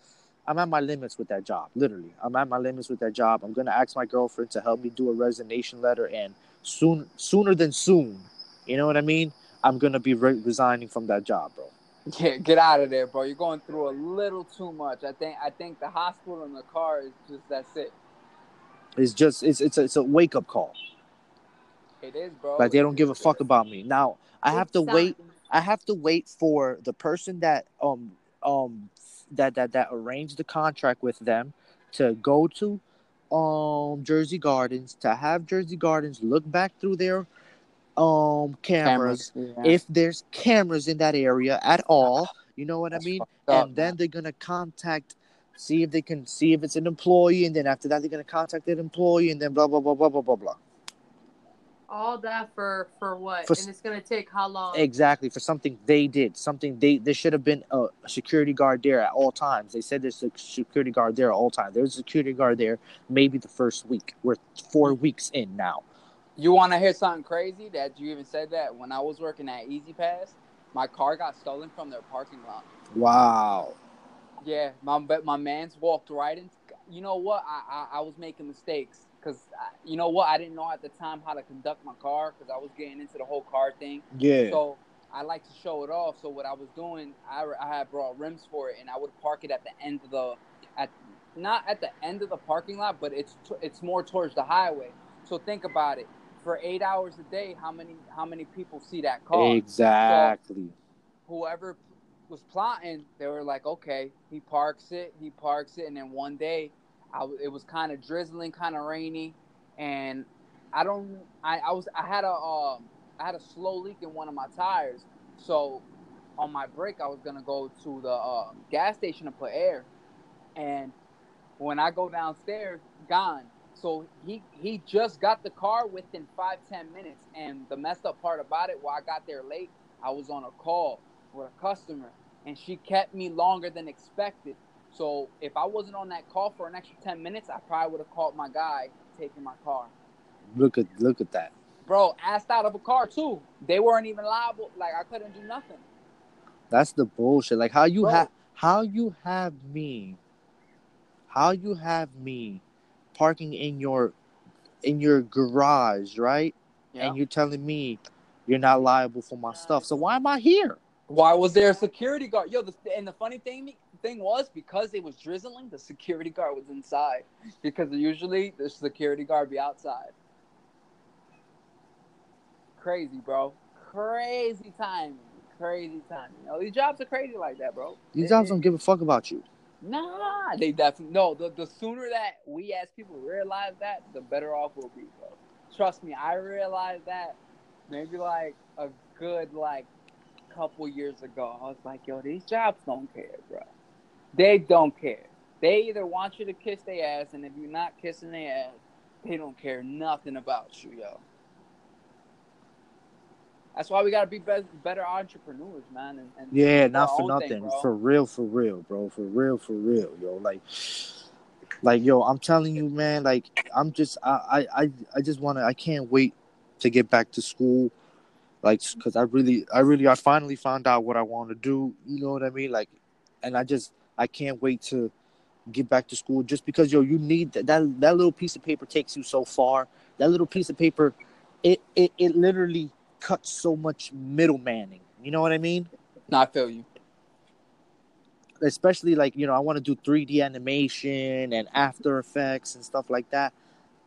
I'm at my limits with that job. Literally, I'm at my limits with that job. I'm gonna ask my girlfriend to help me do a resignation letter, and soon, sooner than soon, you know what I mean. I'm gonna be re- resigning from that job, bro. Yeah, get out of there, bro. You're going through a little too much. I think I think the hospital and the car is just that's it. It's just, it's, it's, a, it's a wake up call. It is, bro. Like they don't give a fuck about me. Now I have to wait. I have to wait for the person that um um that that that arranged the contract with them to go to um Jersey Gardens to have Jersey Gardens look back through their um cameras, Yeah. if there's cameras in that area at all. You know what That's I mean? up, and then they're gonna contact, see if they can see if it's an employee, and then after that they're gonna contact that employee, and then blah blah blah blah blah blah blah. All that for for what? For- and it's gonna take how long? Exactly for something they did, something they there should have been a security guard there at all times. They said there's a security guard there at all times. There's a security guard there maybe the first week. We're four weeks in now. You want to hear something crazy that you even said that when I was working at E-ZPass, my car got stolen from their parking lot. Wow. Yeah, my but my man's walked right in. You know what? I I, I was making mistakes because uh, you know what? I didn't know at the time how to conduct my car because I was getting into the whole car thing. Yeah. So I like to show it off. So what I was doing, I, I had brought rims for it, and I would park it at the end of the, at not at the end of the parking lot, but it's t- it's more towards the highway. So think about it. For eight hours a day, how many how many people see that car? exactly. Whoever was plotting, they were like, okay, he parks it, he parks it, and then one day, I it was kind of drizzling, kind of rainy, and I don't, I, I was, I had a, um, I had a slow leak in one of my tires, so on my break, I was gonna go to the uh, gas station to put air, and when I go downstairs, gone. So he he just got the car within five ten minutes, and the messed up part about it, while I got there late, I was on a call with a customer, and she kept me longer than expected. So if I wasn't on that call for an extra ten minutes, I probably would have called my guy taking my car. Look at look at that. Bro, asked out of a car too. They weren't even liable. Like I couldn't do nothing. That's the bullshit. Like how you have how you have me how you have me parking in your in your garage, right? And you're telling me you're not liable for my stuff. So why am I here? Why was there a security guard? Yo, the, and the funny thing thing was because it was drizzling, the security guard was inside. Because usually the security guard be outside. Crazy, bro. Crazy timing. Crazy timing. You know, these jobs are crazy like that, bro. These It- jobs don't give a fuck about you. Nah, they definitely no. The the sooner that we as people realize that, the better off we'll be, bro. Trust me, I realized that maybe like a good like couple years ago. I was like, yo, these jobs don't care, bro. They don't care. They either want you to kiss their ass, and if you're not kissing their ass, they don't care nothing about you, yo. That's why we gotta be, be- better entrepreneurs, man. And, and Yeah, not for own thing, nothing. for real, for real, bro. For real, for real, yo. Like, like, yo, I'm telling you, man. Like, I'm just, I, I, I, I just wanna. I can't wait to get back to school. Like, cause I really, I really, I finally found out what I want to do. You know what I mean? Like, and I just, I can't wait to get back to school. Just because, yo, you need that. That, that little piece of paper takes you so far. That little piece of paper, it, it, it literally cuts so much middlemaning. You know what I mean? No, I feel you. especially like you know i want to do 3d animation and after effects and stuff like that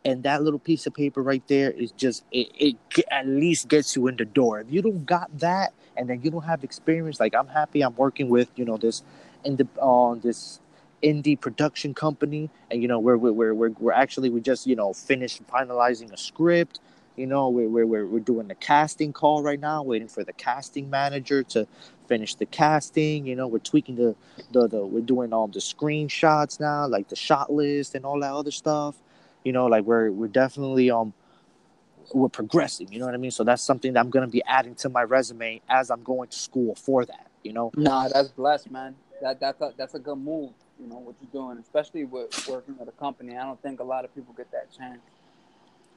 and that little piece of paper right there is just it, it at least gets you in the door if you don't got that and then you don't have experience like i'm happy i'm working with you know this in the on this indie production company. And you know we're we're we're, we're actually we just you know finished finalizing a script. You know we're, we're, we're, doing the casting call right now waiting for the casting manager to finish the casting. You know we're tweaking the the, the we're doing all the screenshots now like the shot list and all that other stuff. You know like we're we're definitely um we're progressing you know what i mean? So that's something that i'm going to be adding to my resume as i'm going to school for that you know? Nah, that's blessed, man. That that's a that's a good move. You know what you're doing, especially with working with a company. I don't think a lot of people get that chance.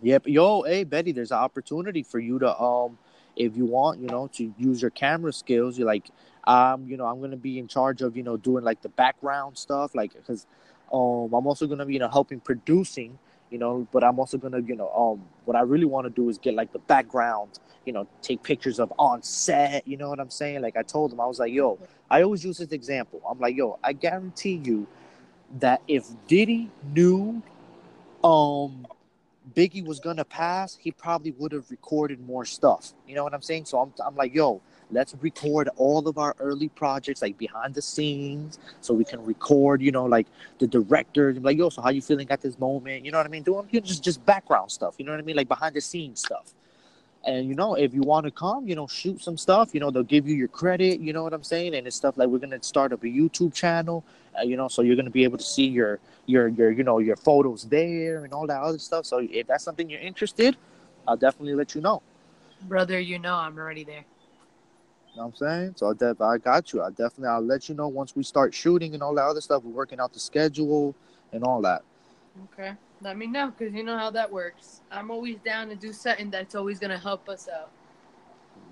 Yep. Yo, hey Betty, there's an opportunity for you to um if you want, you know, to use your camera skills. You're like, um, you know, I'm gonna be in charge of, you know, doing like the background stuff, like because um I'm also gonna be, you know, helping producing, you know, but I'm also gonna, you know, um what I really want to do is get like the background, you know, take pictures of on set, you know what I'm saying? Like I told them I was like, yo, I always use this example. I'm like, yo, I guarantee you that if Diddy knew um Biggie was gonna pass, he probably would have recorded more stuff. You know what I'm saying? So I'm, I'm like, yo, let's record all of our early projects, like behind the scenes, so we can record, you know, like the director, like, yo, so how you feeling at this moment? You know what I mean? Doing you know, just just background stuff. You know what I mean? Like behind the scenes stuff. And you know, if you want to come, you know, shoot some stuff. You know, they'll give you your credit. You know what I'm saying? And it's stuff like we're gonna start up a YouTube channel. Uh, you know, so you're gonna be able to see your your your you know your photos there and all that other stuff. So if that's something you're interested, I'll definitely let you know. Brother, you know I'm already there. You know what I'm saying? So I, def- I got you. I definitely I'll let you know once we start shooting and all that other stuff. We're working out the schedule and all that. Okay. Let me know because you know how that works. I'm always down to do something that's always gonna help us out.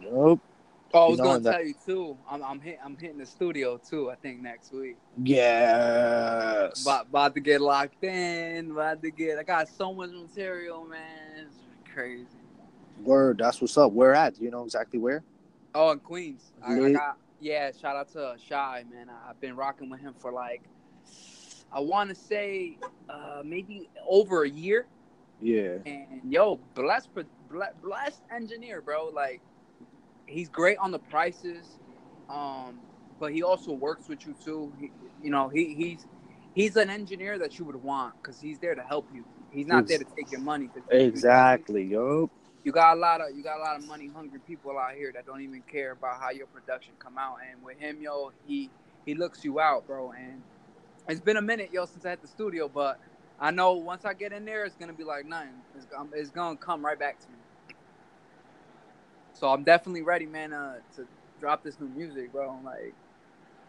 Nope. Oh, I You was know, gonna that- tell you too. I'm I'm, hit, I'm hitting the studio too. I think next week. Yes. About, about to get locked in. About to get. I got so much material, man. It's crazy. Word. That's what's up. Where at? Do you know exactly where? Oh, in Queens. I, I got. Yeah, shout out to Shy, man. I, I've been rocking with him for like, I want to say, uh, maybe over a year. Yeah. And yo, blessed, blessed, engineer, bro. Like, he's great on the prices, um, but he also works with you too. He, you know, he he's he's an engineer that you would want because he's there to help you. He's not there to take your money. Exactly. Yup. You got a lot of you got a lot of money hungry people out here that don't even care about how your production come out. And with him, yo, he he looks you out, bro. And it's been a minute, yo, since I had the studio, but I know once I get in there, it's gonna be like nothing. It's, it's gonna come right back to me. So I'm definitely ready, man, uh, to drop this new music, bro. Like,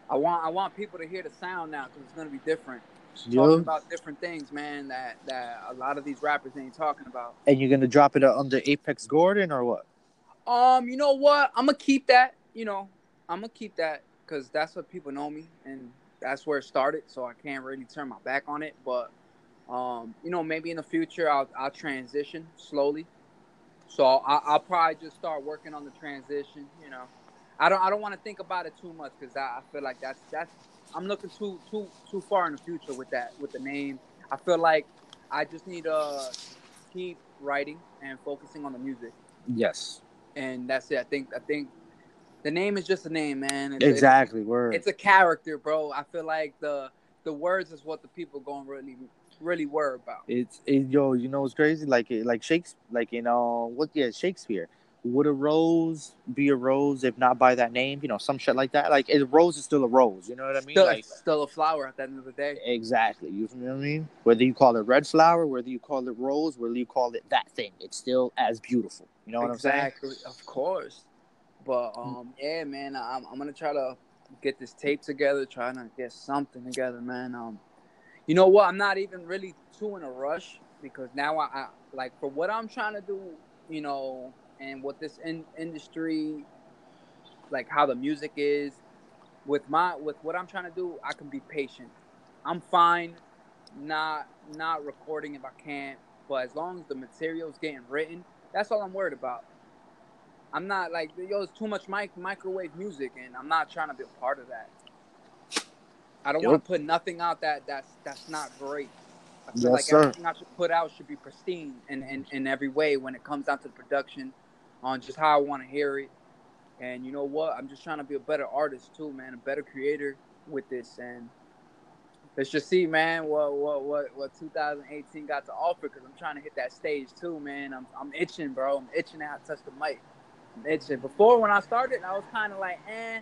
I want I want people to hear the sound now because it's gonna be different. Talking Yup. about different things, man. That that a lot of these rappers ain't talking about. And you're gonna drop it under Apex Gordon or what? Um, you know what? I'm gonna keep that. You know, I'm gonna keep that because that's what people know me, and that's where it started. So I can't really turn my back on it. But, um, you know, maybe in the future I'll I'll transition slowly. So I, I'll probably just start working on the transition. You know, I don't I don't want to think about it too much because I, I feel like that's that's I'm looking too too too far in the future with that with the name. I feel like I just need to keep writing and focusing on the music Yes. and that's it. I think I think the name is just a name, man. It's, Exactly. Word. It's, it's a character, bro. I feel like the the words is what the people gonna really really worry about. It's it, yo, you know what's crazy? Like it, like Shakespeare, like you uh, know what? Yeah, Shakespeare. Would a rose be a rose if not by that name? You know, some shit like that. Like a rose is still a rose. You know what I mean? Still, like still a flower at the end of the day. exactly. You know what I mean? Whether you call it red flower, whether you call it rose, whether you call it that thing, it's still as beautiful. You know what exactly, I'm saying? Exactly. of course. But um, yeah, man, I'm I'm gonna try to get this tape together, trying to get something together, man. Um, you know what? I'm not even really too in a rush because now I, I like for what I'm trying to do, you know, and what this in, industry, like how the music is, with my with what I'm trying to do, I can be patient. I'm fine, not not recording if I can't, but as long as the material's getting written, that's all I'm worried about. I'm not like yo, it's too much mic- microwave music, and I'm not trying to be a part of that. I don't Yep. want to put nothing out that that's that's not great. I feel Yes, like sir. everything I should put out should be pristine in, in, in every way when it comes down to the production, on just how I want to hear it. And you know what? I'm just trying to be a better artist too, man, a better creator with this. And let's just see, man, what what what what 2018 got to offer. Because I'm trying to hit that stage too, man. I'm I'm itching, bro. I'm itching to have touch the mic. I'm itching. Before when I started, I was kind of like, eh.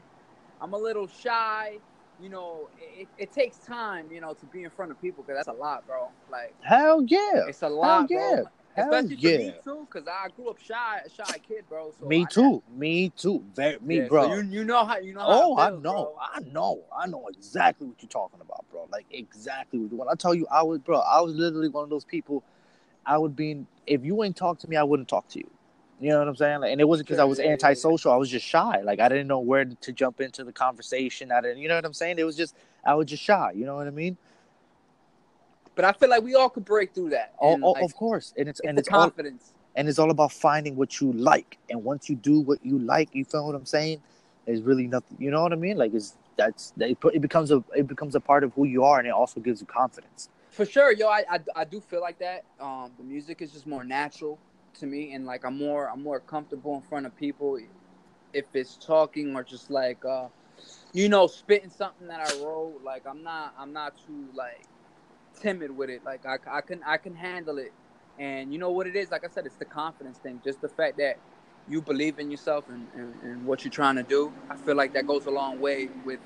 I'm a little shy. You know, it, it takes time, you know, to be in front of people because that's a lot, bro. Like, Hell yeah. it's a lot, yeah. bro. Hell Especially for yeah. me too, because I grew up shy, a shy kid, bro. So me I- too. Me too. Very, me, Yeah, so bro. you you know how you know. How Oh, it I know, bro. I know, I know exactly what you're talking about, bro. Like exactly. What, you. when I tell you, I was, bro, I was literally one of those people. I would be, if you ain't talk to me, I wouldn't talk to you. You know what I'm saying? Like, and it wasn't because I was yeah, yeah, yeah. antisocial. I was just shy. Like I didn't know where to jump into the conversation. I didn't, you know what I'm saying? It was just, I was just shy. You know what I mean? But I feel like we all could break through that. Oh, oh, like, of course. And it's, it's and it's all, confidence. and it's all about finding what you like. And once you do what you like, you feel what I'm saying? There's really nothing. You know what I mean? Like it's that's it, it becomes a it becomes a part of who you are, and it also gives you confidence. For sure, yo, I, I, I do feel like that. Um, the music is just more natural to me, and like I'm more I'm more comfortable in front of people, if it's talking or just like uh, you know, spitting something that I wrote. Like I'm not I'm not too like timid with it. Like I, I can I can handle it, and you know what it is. Like I said, it's the confidence thing. Just the fact that you believe in yourself and, and, and what you're trying to do, I feel like that goes a long way with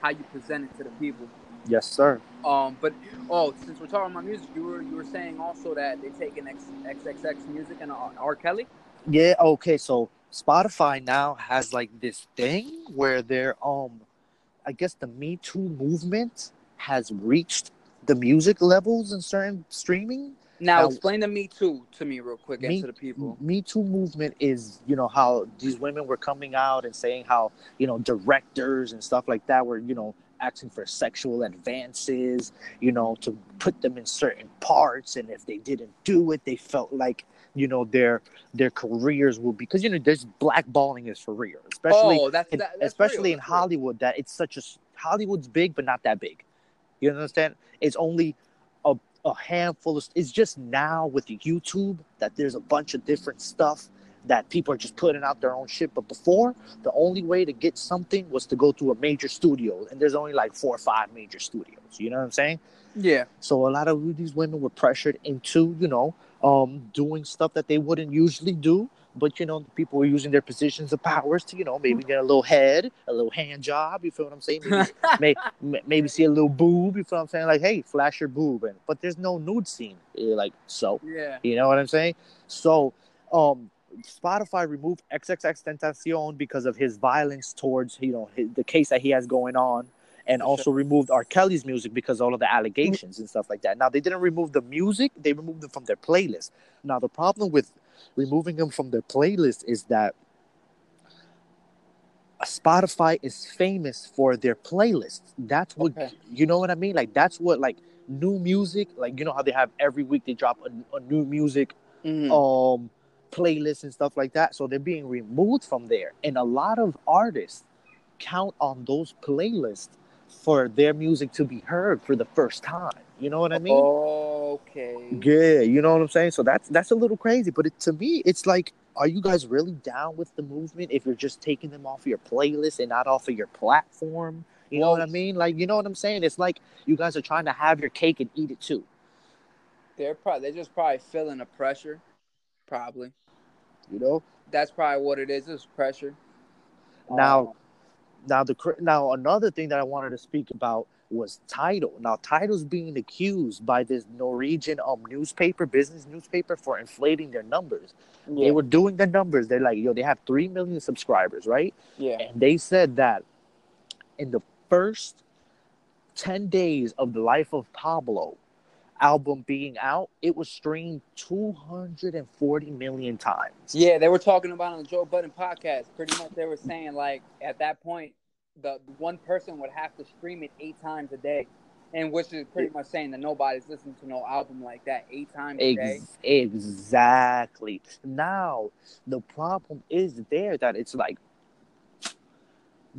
how you present it to the people. Yes, sir. Um, but oh, since we're talking about music, you were you were saying also that they take in X, XXX music and R, R. Kelly. Yeah. Okay. So Spotify now has like this thing where they're um, I guess the Me Too movement has reached the music levels in certain streaming. Now, explain the Me Too to me real quick and Me- to the people. Me Too movement is, you know, how these women were coming out and saying how, you know, directors and stuff like that were, you know, asking for sexual advances, you know, to put them in certain parts, and if they didn't do it, they felt like, you know, their their careers will be because you know, there's blackballing is for real, especially oh, that's, in- that, that's especially real, in. Hollywood that it's such a Hollywood's big but not that big. You understand? It's only a, a handful of it's just now with YouTube that there's a bunch of different stuff that people are just putting out their own shit. But before, the only way to get something was to go to a major studio, and there's only like four or five major studios. You know what I'm saying? Yeah, So a lot of these women were pressured into, you know, um, doing stuff that they wouldn't usually do. But you know, people were using their positions of powers to, you know, maybe get a little head, a little hand job. You feel what I'm saying? Maybe, may, may- maybe see a little boob. You feel what I'm saying? Like, hey, flash your boob, and but there's no nude scene. eh, Like so, yeah. you know what I'm saying? So, um, Spotify removed XXXTentacion because of his violence towards, you know, his, the case that he has going on, and For also removed R. Kelly's music because all of the allegations and stuff like that. Now, they didn't remove the music; they removed them from their playlist. Now, the problem with removing them from their playlist is that Spotify is famous for their playlists. That's what Okay. you know what I mean. Like that's what like new music. Like you know how they have every week they drop a, a new music Mhm. um playlist and stuff like that. So they're being removed from there, and a lot of artists count on those playlists for their music to be heard for the first time. You know what I mean? Okay. Yeah, you know what I'm saying. So that's that's a little crazy, but it, to me, it's like, are you guys really down with the movement if you're just taking them off of your playlist and not off of your platform? You know what I mean? Like, you know what I'm saying? It's like you guys are trying to have your cake and eat it too. They're probably they're just probably feeling the pressure. Probably. You know. That's probably what it is. It's pressure. Now, Um, now the cr- now another thing that I wanted to speak about was Tidal. Now, Tidal's being accused by this Norwegian um newspaper, business newspaper, for inflating their numbers. yeah, They were doing the numbers. They're like, yo, they have three million subscribers, right? yeah. and they said that in the first 10 days of the life of pablo album being out it was streamed 240 million times Yeah, they were talking about on the Joe Budden podcast. Pretty much, they were saying like at that point, the one person would have to stream it eight times a day, and which is pretty much saying that nobody's listening to no album like that eight times a day. Exactly now the problem is there that it's like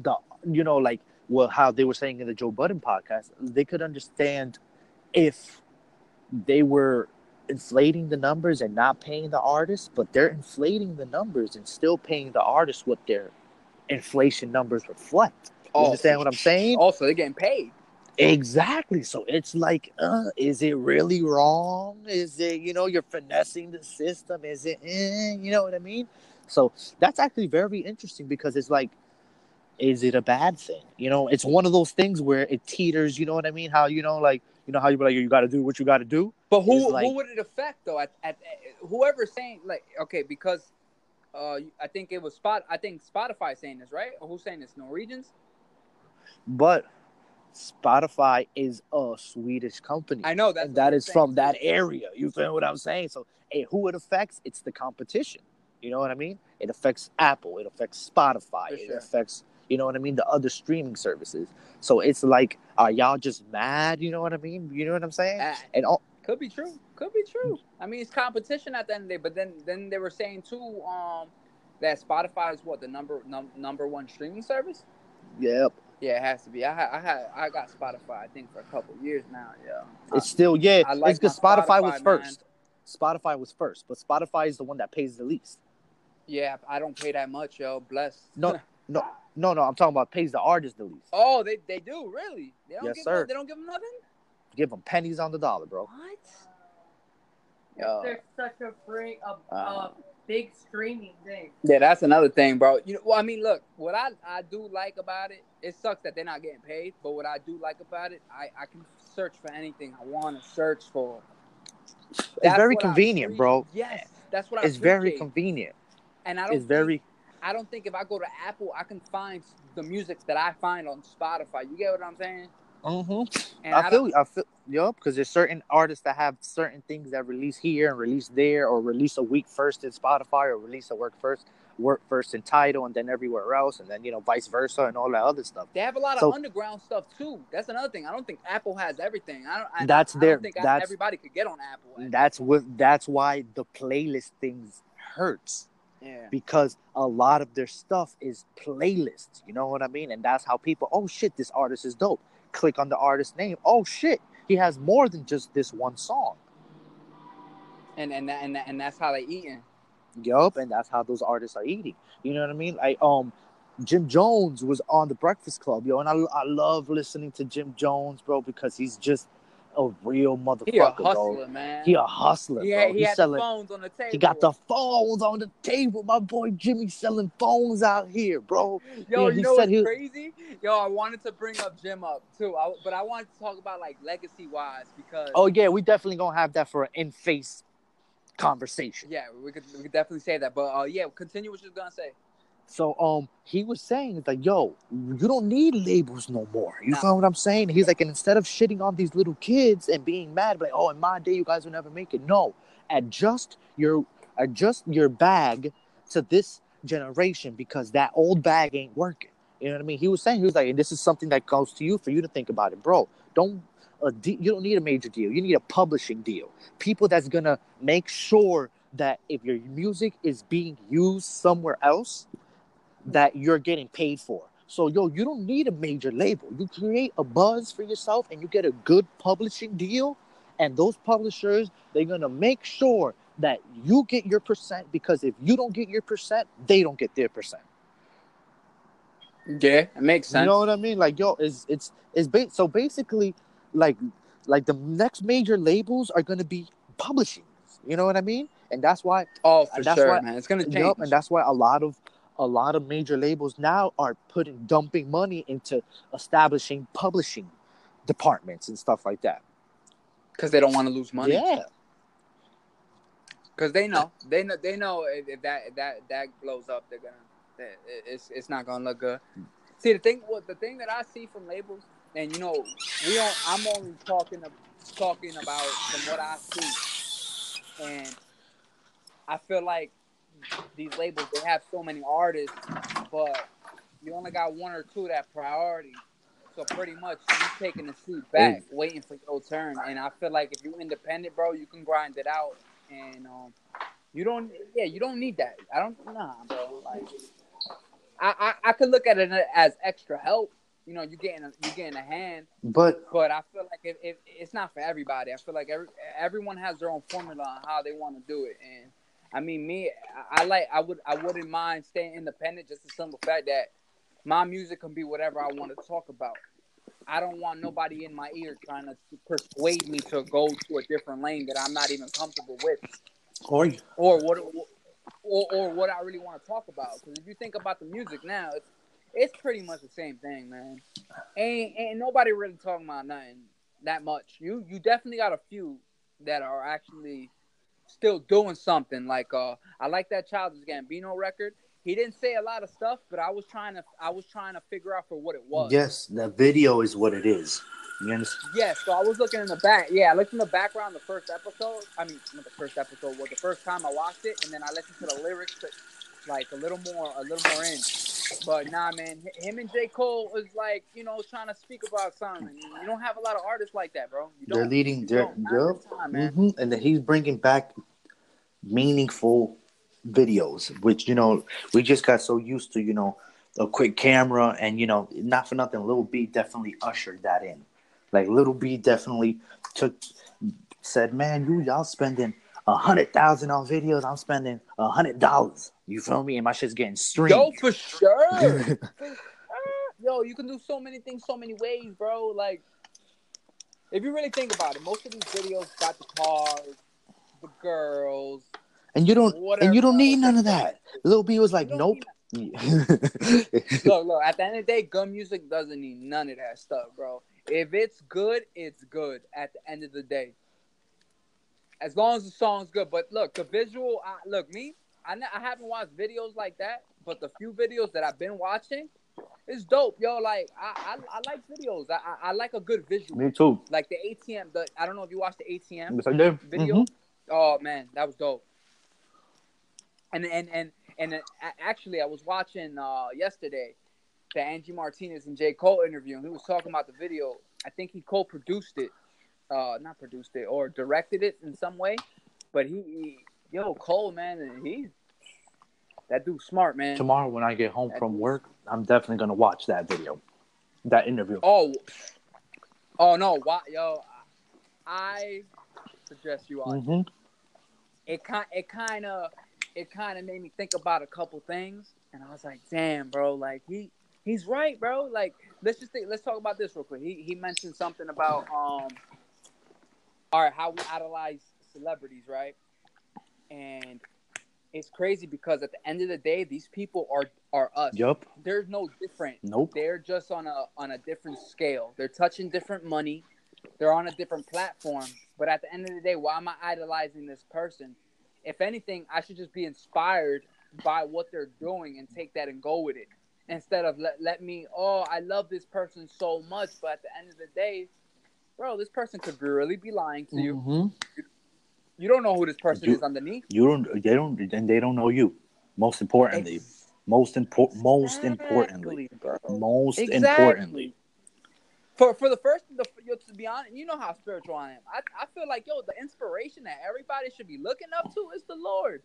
the you know like well how they were saying in the joe budden podcast they could understand if they were inflating the numbers and not paying the artists but they're inflating the numbers and still paying the artists what their inflation numbers reflect you Oh, understand what i'm saying Also, they're getting paid. Exactly. So it's like, uh, is it really wrong? Is it, you know, you're finessing the system? Is it, eh, you know what I mean? So that's actually very interesting because it's like, is it a bad thing? You know, it's one of those things where it teeters. You know what I mean? How you know, like, you know how you like, you got to do what you got to do. But who like- who would it affect though? At, at, at whoever's saying like okay because uh I think it was spot I think Spotify saying this right or who's saying this Norwegians? But Spotify is a Swedish company. I know that's and what that they're is from that area. You feel what I'm saying? So, hey, who it affects? It's the competition. You know what I mean? It affects Apple. It affects Spotify. For It affects, you know what I mean, the other streaming services. So it's like, are y'all just mad? You know what I mean? You know what I'm saying? Uh, And all, Could be true. Could be true. I mean, it's competition at the end of the day. But then, then they were saying too, um, that Spotify is what the number num- number one streaming service. yep. Yeah, it has to be. I had, I had, I got Spotify. I think for a couple years now. Yeah. It's still, yeah. I like it's because Spotify, Spotify, was man. first. Spotify was first, but Spotify is the one that pays the least. yeah, I don't pay that much, yo. Bless. No, no, no, no. I'm talking about pays the artist the least. oh, they they do really. They don't Yes, give sir. Them, they don't give them nothing. Give them pennies on the dollar, bro. What? Yo. There's such a bring a, Uh, a big streaming thing. Yeah, that's another thing, bro. You know, well, I mean, look, what I, I do like about it, it sucks that they're not getting paid, but what I do like about it, I, I can search for anything I want to search for. It's very convenient, bro. Yes, that's what I It's very convenient. and I don't It's very I don't think if I go to Apple, I can find the music that I find on Spotify. You get what I'm saying? Mm-hmm. And I feel I feel yup, because there's certain artists that have certain things that release here and release there, or release a week first in Spotify, or release a work first, work first in Tidal, and then everywhere else, and then you know vice versa and all that other stuff. They have a lot of underground stuff too. That's another thing. I don't think Apple has everything. I don't. I, That's I their- think that's- everybody could get on Apple. That's what that's why the playlist things hurts yeah. because a lot of their stuff is playlists. You know what I mean? And that's how people, oh shit, this artist is dope. Click on the artist name. Oh shit, he has more than just this one song. And and that- and that- and that's how they eating. Yup, and that's how those artists are eating. You know what I mean? Like um Jim Jones was on the Breakfast Club, yo, and I, I love listening to Jim Jones, bro, because he's just a real motherfucker, He a hustler, man. He a hustler, He had, he selling the phones on the table. He got the phones on the table. My boy Jimmy selling phones out here, bro. Yo, yeah, you know said what's he- crazy? Yo, I wanted to bring up Jim up too, I, but I wanted to talk about like legacy wise because Oh yeah, we definitely gonna have that for an in-face conversation. yeah, we could we could definitely say that. But uh, yeah, continue what you was gonna say. So um, he was saying like, yo, you don't need labels no more. You feel what I'm saying? He's like, and instead of shitting on these little kids and being mad, like, oh, in my day, you guys will never make it. No, adjust your adjust your bag to this generation because that old bag ain't working. You know what I mean? He was saying he was like, and this is something that goes to you for you to think about it, bro. Don't a de- you don't need a major deal. You need a publishing deal. People that's gonna make sure that if your music is being used somewhere else, that you're getting paid for. So yo, you don't need a major label. You create a buzz for yourself and you get a good publishing deal, and those publishers they're gonna make sure that you get your percent because if you don't get your percent, they don't get their percent. Yeah, it makes sense. You know what I mean? Like, yo, it's it's it's ba- so basically, like, like the next major labels are gonna be publishing. You know what I mean? And that's why, oh, for that's sure, why- man. It's gonna change. yup, and that's why a lot of a lot of major labels now are putting dumping money into establishing publishing departments and stuff like that. because they don't want to lose money. Yeah, Because they know, they know, they know if, if that if that that blows up, they're gonna, it's it's not gonna look good. See the thing, what the thing that I see from labels, and you know, we don't. I'm only talking talking about from what I see, and I feel like these labels they have so many artists, but you only got one or two that priority. So pretty much you're taking a seat back, waiting for your turn. And I feel like if you're independent, bro, you can grind it out and um, you don't. Yeah, you don't need that. I don't. Nah, bro. Like, I I, I could look at it as extra help. You know, you getting a, you getting a hand, but but I feel like if, if it's not for everybody. I feel like every everyone has their own formula on how they want to do it. And I mean, me, I, I like I would I wouldn't mind staying independent. Just to some the simple fact that my music can be whatever I want to talk about. I don't want nobody in my ear trying to persuade me to go to a different lane that I'm not even comfortable with, or or what, or, or what I really want to talk about. Because if you think about the music now, it's it's pretty much the same thing, man. Ain't ain't nobody really talking about nothing that much. You you definitely got a few that are actually still doing something. Like uh, I like that Childish Gambino record. He didn't say a lot of stuff, but I was trying to I was trying to figure out for what it was. yes, the video is what it is. You understand? Yes, so I was looking in the back. Yeah, I looked in the background the first episode. I mean, not the first episode, well, the first time I watched it, and then I listened to the lyrics, but, like a little more, a little more in. But nah, man, him and J Cole is like, you know, trying to speak about something. You don't have a lot of artists like that, bro. You They're leading. They're yep. time, man. hmm And then he's bringing back meaningful videos, which you know we just got so used to. You know, a quick camera, and you know, not for nothing, Lil B definitely ushered that in. Like Lil B definitely took said, "Man, you y'all spending a hundred thousand on videos. I'm spending a hundred dollars. You feel me? And my shit's getting streamed." Yo, for sure. For sure. Yo, you can do so many things, so many ways, bro. Like, if you really think about it, most of these videos got the cars, the girls, And you don't Whatever and you don't need none of that. Lil B was like, nope. look, look. At the end of the day, gun music doesn't need none of that stuff, bro. If it's good, it's good. At the end of the day, as long as the song's good. But look, the visual. I, look, me. I, I haven't watched videos like that, but the few videos that I've been watching, it's dope, yo. Like I, I, I like videos. I, I, I like a good visual. Me too. Like the ATM. The I don't know if you watched the ATM Yes, I did. video. Mhm. Oh man, that was dope. And and and and uh, actually, I was watching uh, yesterday the Angie Martinez and J Cole interview, and he was talking about the video. I think he co-produced it, uh, not produced it or directed it in some way. But he, he yo, Cole, man, and he that dude's smart, man. Tomorrow when I get home That from dude's- work, I'm definitely gonna watch that video, that interview. Oh, oh no, why, yo, I suggest you watch. hmm it kind it kind of it kind of made me think about a couple things and i was like damn bro like he he's right bro like let's just think let's talk about this real quick he he mentioned something about um all right how we idolize celebrities right and it's crazy because at the end of the day these people are are us Yup. there's no different Nope. they're just on a on a different scale. They're touching different money. They're on a different platform. But at the end of the day, why am I idolizing this person? If anything, I should just be inspired by what they're doing and take that and go with it. Instead of let, let me, oh, I love this person so much, but at the end of the day, bro, this person could really be lying to you. Mhm. You don't know who this person You- is underneath. You don't. They don't. And they don't know you. Most importantly. Most important. Most importantly. Bro. Most Exactly. importantly. For for the first, the, yo, to be honest, you know how spiritual I am. I, I feel like yo, the inspiration that everybody should be looking up to is the Lord,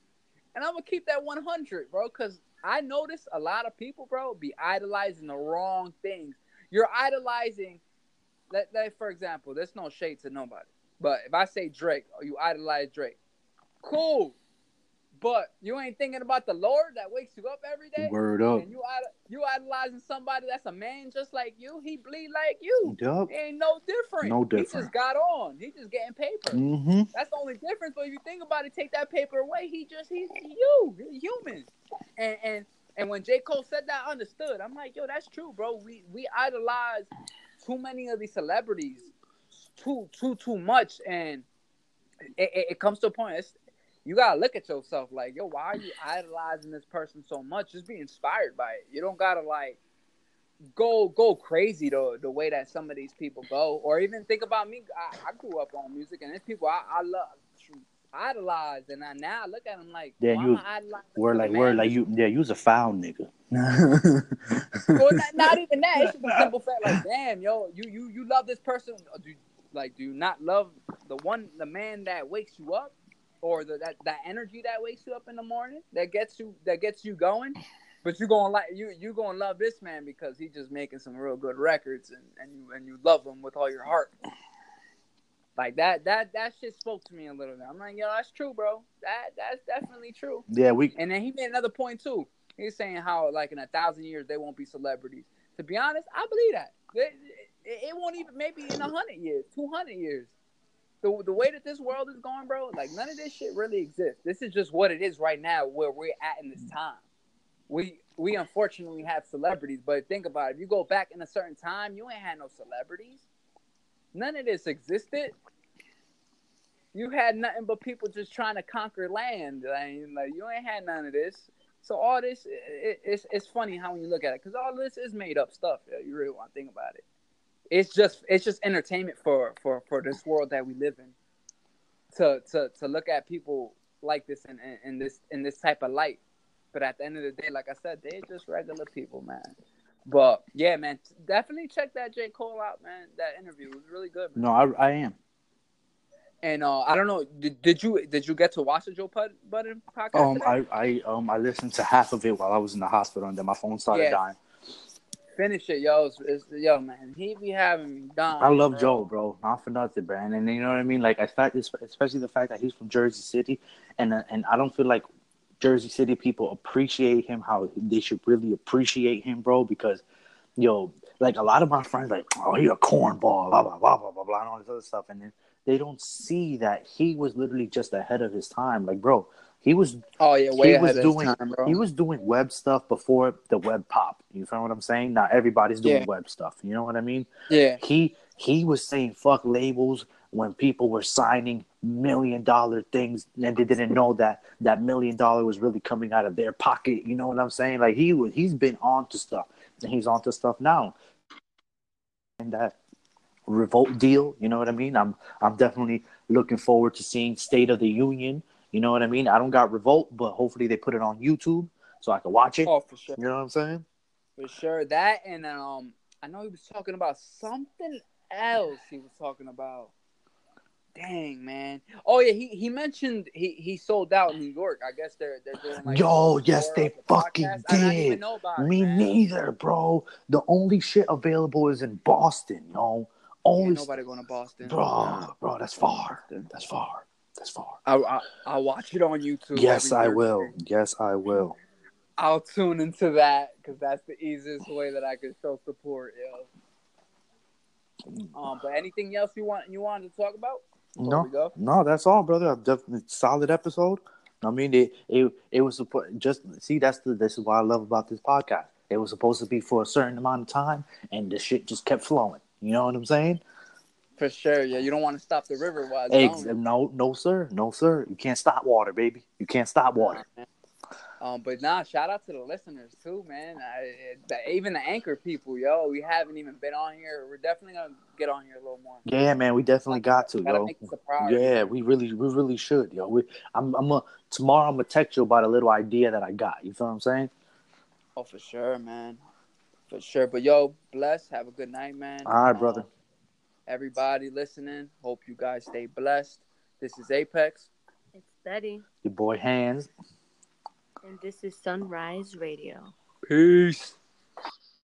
and I'm gonna keep that 100, bro. Because I notice a lot of people, bro, be idolizing the wrong things. You're idolizing. Let, let for example, there's no shade to nobody, but if I say Drake, or you idolize Drake, cool, but you ain't thinking about the Lord that wakes you up every day. Word up. And you you idolizing somebody that's a man just like you. He bleed like you. Yup. He ain't no different. No different. He just got on. He just getting paper. Mm-hmm. That's the only difference. But if you think about it, take that paper away. He just he's you. He's human. And and and when J Cole said that, I understood. I'm like, yo, that's true, bro. We we idolize too many of these celebrities, too too too much, and it, it, it comes to a point. It's, you gotta look at yourself like, yo, why are you idolizing this person so much? Just be inspired by it. You don't gotta like go go crazy the the way that some of these people go, or even think about me. I, I grew up on music, and there's people I, I love, idolize, and I now I look at them like, Yeah, you- idolizing like we're like you. Yeah, you's a foul nigga. well, not, not even that. It's just a simple fact. Like, damn, yo, you you you love this person. Or do you, like do you not love the one the man that wakes you up, or the that that energy that wakes you up in the morning that gets you that gets you going? But you gonna like you you gonna love this man because he's just making some real good records and and you and you love him with all your heart. Like that that that shit spoke to me a little bit. I'm like, yo, that's true, bro. That that's definitely true. yeah, we. And then he made another point too. He's saying how like in a thousand years they won't be celebrities. To be honest, I believe that. It, it, it won't even maybe in a hundred years, two hundred years. The, the way that this world is going, bro, like none of this shit really exists. This is just what it is right now, where we're at in this time. We we unfortunately have celebrities, but think about it. If you go back in a certain time, you ain't had no celebrities. None of this existed. You had nothing but people just trying to conquer land. Like, like you ain't had none of this. So all this, it, it's it's funny how when you look at it, because all this is made up stuff. Yeah, you really want to think about it. It's just it's just entertainment for for for this world that we live in. To to to look at people like this in, in, in this in this type of light, but at the end of the day, like I said, they're just regular people, man. But yeah, man, definitely check that J Cole out, man. That interview was really good. Man. No, I, I am. And uh, I don't know, did, did you did you get to watch the Joe Pud- Budden podcast? Um, today? I, I, um, I listened to half of it while I was in the hospital, and then my phone started Yeah. dying. Finish it, yo. It's, it's, yo, man, he be having me down. I love bro. Joe, bro. Not for nothing, man. And you know what I mean? Like, I fact, especially the fact that he's from Jersey City, and uh, and I don't feel like Jersey City people appreciate him how they should really appreciate him, bro. Because, yo, like a lot of my friends, like, oh, he a cornball, blah blah blah blah blah blah, and all this other stuff, and then they don't see that he was literally just ahead of his time. Like, bro, He was Oh yeah, way he ahead was of doing time, bro. he was doing web stuff before the web pop. You feel what I'm saying? Not everybody's doing Yeah. web stuff. You know what I mean? yeah, He he was saying fuck labels when people were signing million dollar things and they didn't know that that million dollar was really coming out of their pocket. You know what I'm saying? Like he was he's been on to stuff and he's on to stuff now. And that revolt deal, you know what I mean? I'm I'm definitely looking forward to seeing State of the Union. You know what I mean? I don't got revolt, but hopefully they put it on YouTube so I can watch it. oh for sure, You know what I'm saying? for sure. That and um, I know he was talking about something else. He was talking about. Dang man! Oh yeah, he, he mentioned he, he sold out in New York. I guess they're they're doing like Yo, yes, they the fucking podcast. I didn't even know about it, Me man. neither, bro. The only shit available is in Boston, yo. Only nobody going to Boston, bro, bro, that's far. That's far. That's far. I, I I'll watch it on YouTube. Yes, I will. Yes, I will. I'll tune into that because that's the easiest way that I can show support. Yo. Um, but anything else you want you wanted to talk about? No, no, that's all, brother. Definitely solid episode. I mean, it it, it was just see that's the this is what I love about this podcast. It was supposed to be for a certain amount of time, and the shit just kept flowing. You know what I'm saying? For sure, yeah. You don't want to stop the river while it's going. no, no, sir, no, sir. You can't stop water, baby. You can't stop water. Um, but nah, shout out to the listeners too, man. I, the, even the anchor people, yo. We haven't even been on here. We're definitely gonna get on here a little more. Yeah, man, we definitely got to, yo. make this a priority. Yeah, we really, we really should, yo. We, I'm, I'm a, tomorrow. I'm gonna text you about a little idea that I got. You feel what I'm saying? Oh, for sure, man. For sure. But yo, bless. Have a good night, man. All right, brother. Everybody listening, hope you guys stay blessed. This is Apex. It's Betty, Your boy Hands. and this is Sunrise Radio. Peace.